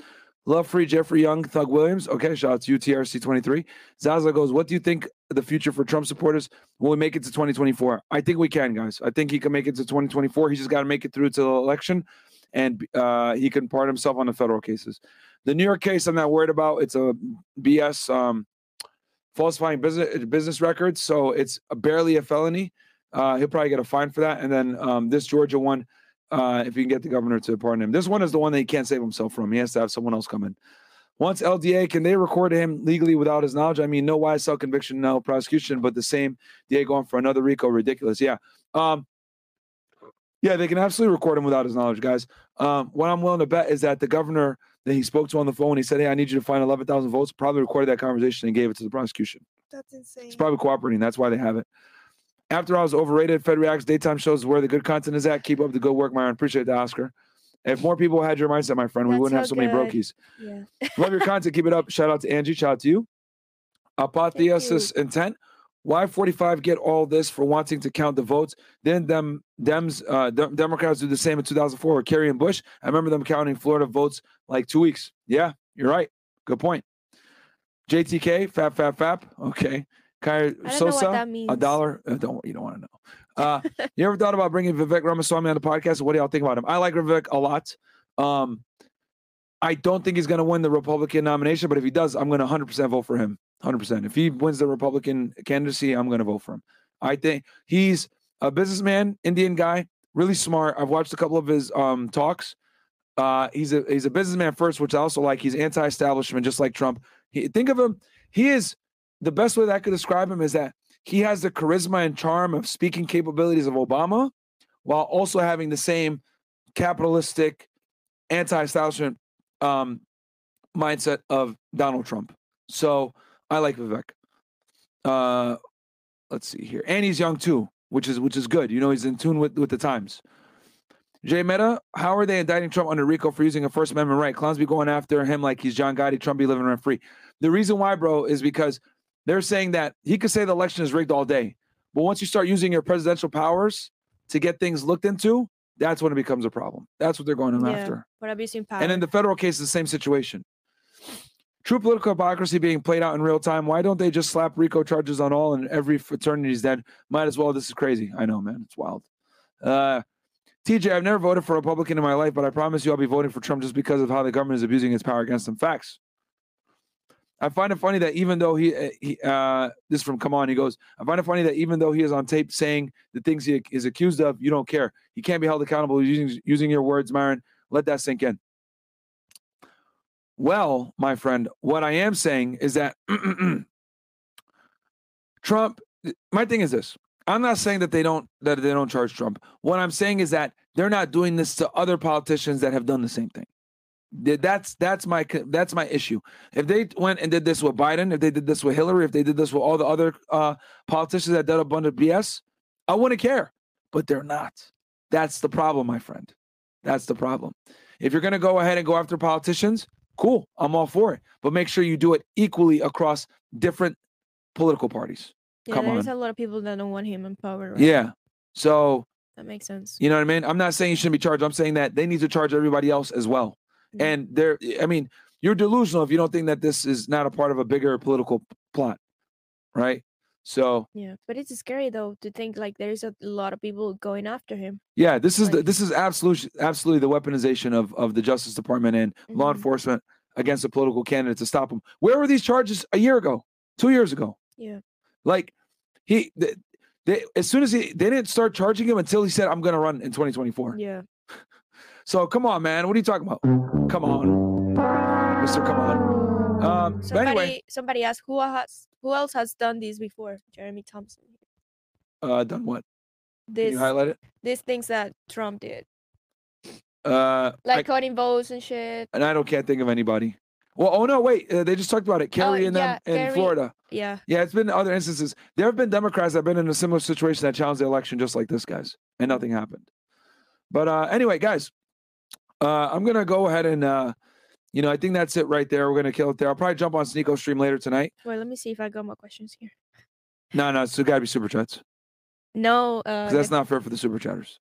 Love free Jeffrey Young, Thug Williams. Okay, shout out to UTRC 23. Zaza goes, What do you think the future for Trump supporters? Will we make it to 2024? I think we can, guys. I think he can make it to 2024. He just got to make it through to the election and uh, he can pardon himself on the federal cases. The New York case, I'm not worried about. It's a BS um, falsifying business business records, so it's barely a felony. Uh, he'll probably get a fine for that. And then um, this Georgia one, uh, if you can get the governor to pardon him, this one is the one that he can't save himself from. He has to have someone else come in. Once LDA, can they record him legally without his knowledge? I mean, no YSL conviction, no prosecution, but the same DA going for another RICO, ridiculous. Yeah. Um, yeah, they can absolutely record him without his knowledge, guys. Um, what I'm willing to bet is that the governor that he spoke to on the phone, he said, Hey, I need you to find 11,000 votes, probably recorded that conversation and gave it to the prosecution. That's insane. It's probably cooperating. That's why they have it. After I was overrated, Fed Reacts daytime shows where the good content is at. Keep up the good work, Myron. Appreciate the Oscar. If more people had your mindset, my friend, we That's wouldn't have so so many good. brokies. Yeah. Love your content. Keep it up. Shout out to Angie. Shout out to you. Apotheosis intent. Why 45 get all this for wanting to count the votes? Then them Dems uh, Dem- Democrats do the same in 2004 with Kerry and Bush. I remember them counting Florida votes like two weeks. Yeah, you're right. Good point. JTK, fap, fap, fap. Okay. What Sosa, a dollar. Uh, don't you don't want to know. Uh, you ever thought about bringing Vivek Ramaswamy on the podcast? What do y'all think about him? I like Vivek a lot. Um, I don't think he's going to win the Republican nomination, but if he does, I'm going to 100% vote for him. 100%. If he wins the Republican candidacy, I'm going to vote for him. I think he's a businessman, Indian guy, really smart. I've watched a couple of his um, talks. Uh, he's a he's a businessman first, which I also like. He's anti-establishment, just like Trump. He, think of him. He is the best way that I could describe him is that he has the charisma and charm of speaking capabilities of Obama, while also having the same capitalistic, anti-establishment um, mindset of Donald Trump. So I like Vivek. Uh, let's see here, and he's young too, which is which is good. You know, he's in tune with with the times. Jay Meta, how are they indicting Trump under RICO for using a First Amendment right? Clowns be going after him like he's John Gotti. Trump be living rent free. The reason why, bro, is because they're saying that he could say the election is rigged all day, but once you start using your presidential powers to get things looked into, that's when it becomes a problem. That's what they're going yeah. after. But abusing power. And in the federal case, the same situation. True political hypocrisy being played out in real time. Why don't they just slap RICO charges on all and every fraternity's dead? Might as well. This is crazy. I know, man. It's wild. Uh, TJ, I've never voted for a Republican in my life, but I promise you I'll be voting for Trump just because of how the government is abusing its power against them. Facts. I find it funny that even though he, uh, he uh, this is from Come On, he goes, I find it funny that even though he is on tape saying the things he is accused of, you don't care. He can't be held accountable using using your words, Myron. Let that sink in. Well, my friend, what I am saying is that Trump. My thing is this: I'm not saying that they don't that they don't charge Trump. What I'm saying is that they're not doing this to other politicians that have done the same thing. Th- That's that's my that's my issue. If they went and did this with Biden, if they did this with Hillary, if they did this with all the other uh, politicians that did a bunch of BS, I wouldn't care. But they're not. That's the problem, my friend. That's the problem. If you're going to go ahead and go after politicians, cool. I'm all for it. But make sure you do it equally across different political parties. Yeah, Come there's on. a lot of people that don't want him in power. Right? Yeah. So that makes sense. you know what I mean? I'm not saying you shouldn't be charged. I'm saying that they need to charge everybody else as well. Mm-hmm. And they're, I mean, you're delusional if you don't think that this is not a part of a bigger political plot, right? So Yeah, but it's scary though to think like there's a lot of people going after him. yeah, this is the this is absolutely absolutely the weaponization of of the Justice Department and law mm-hmm. enforcement against a political candidate to stop him. Where were these charges a year ago, two years ago? Yeah. Like he, they, they as soon as he, they didn't start charging him until he said, "I'm going to run in 2024." Yeah. So come on, man. What are you talking about? Come on, Mister. Come on. Um, but Somebody anyway, somebody asked who has who else has done this before? Jeremy Thompson. uh, done what? Can This you highlight it? these things that Trump did. Uh, Like I, cutting votes and shit. and I don't can't think of anybody. Well, oh no, wait. Uh, they just talked about it. Kerry and them Oh, in Kerry- Florida. Yeah. Yeah, it's been other instances. There have been Democrats that have been in a similar situation that challenged the election just like this, guys, and nothing happened. But uh, anyway, guys, uh, I'm gonna go ahead and uh, you know I think that's it right there. We're gonna kill it there. I'll probably jump on Sneako stream later tonight. Wait, let me see if I got more questions here. No, no, it's gotta be super chats No, uh that's not fair for the super chatters.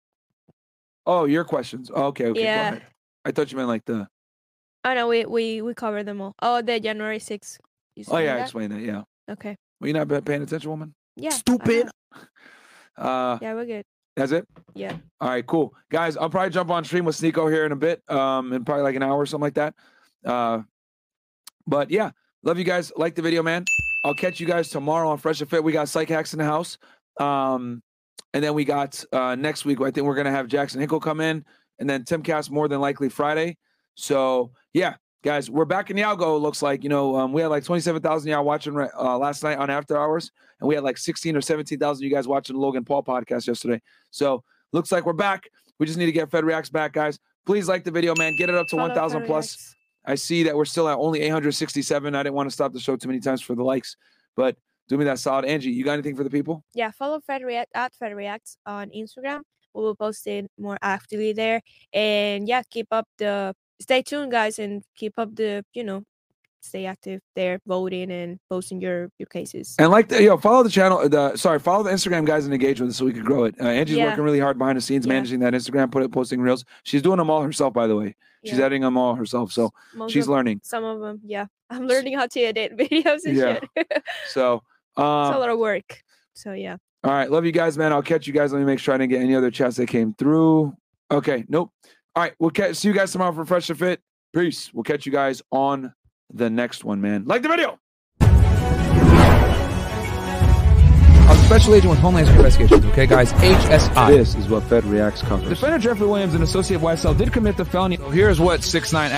Oh, your questions. Oh, okay, okay. Yeah. I thought you meant like the. Oh no, we we we covered them all. Oh, the January 6th. Oh yeah, I that? explained that. Yeah. Okay. Were you're not pa- paying attention, woman? Yeah. Stupid. Uh, Yeah, we're good. That's it. Yeah. All right, cool. Guys, I'll probably jump on stream with Sneako here in a bit, um, in probably like an hour or something like that. Uh, but yeah, love you guys. Like the video, man. I'll catch you guys tomorrow on Fresh and Fit. We got Psych Hacks in the house. Um, and then we got uh, next week, I think we're going to have Jackson Hinkle come in, and then Timcast more than likely Friday. So yeah, guys, we're back in Yalgo. It looks like you know um, we had like twenty seven thousand y'all watching right- uh, last night on After Hours, and we had like sixteen or seventeen thousand you guys watching the Logan Paul podcast yesterday. So looks like we're back. We just need to get Fed Reacts back, guys. Please like the video, man. Get it up to one thousand plus. I see that we're still at only eight hundred sixty seven. I didn't want to stop the show too many times for the likes, but do me that solid, Angie. You got anything for the people? Yeah, follow Fed React at Fed Reacts on Instagram. We will post it more actively there. And yeah, keep up the stay tuned guys and keep up the, you know, stay active there, voting and posting your your cases. And like, the, yo, follow the channel. The sorry, follow the Instagram guys and engage with us so we can grow it. Uh, Angie's Yeah. working really hard behind the scenes, Yeah. managing that Instagram, put it, posting reels. She's doing them all herself, by the way. She's Yeah. editing them all herself, so Most she's of- learning. Some of them, yeah. I'm learning how to edit videos and Yeah. shit. it's a um, lot of work. So yeah. all right, love you guys, man. I'll catch you guys. Let me make sure I didn't get any other chats that came through. Okay, nope. All right, we'll catch see you guys tomorrow for Fresh and Fit. Peace. We'll catch you guys on the next one, man. Like the video. I'm a special agent with Homeland Security Investigations, okay, guys? HSI. This is what Fed Reacts covers. Defender Jeffrey Williams and Associate YSL did commit the felony. So Here's what six nine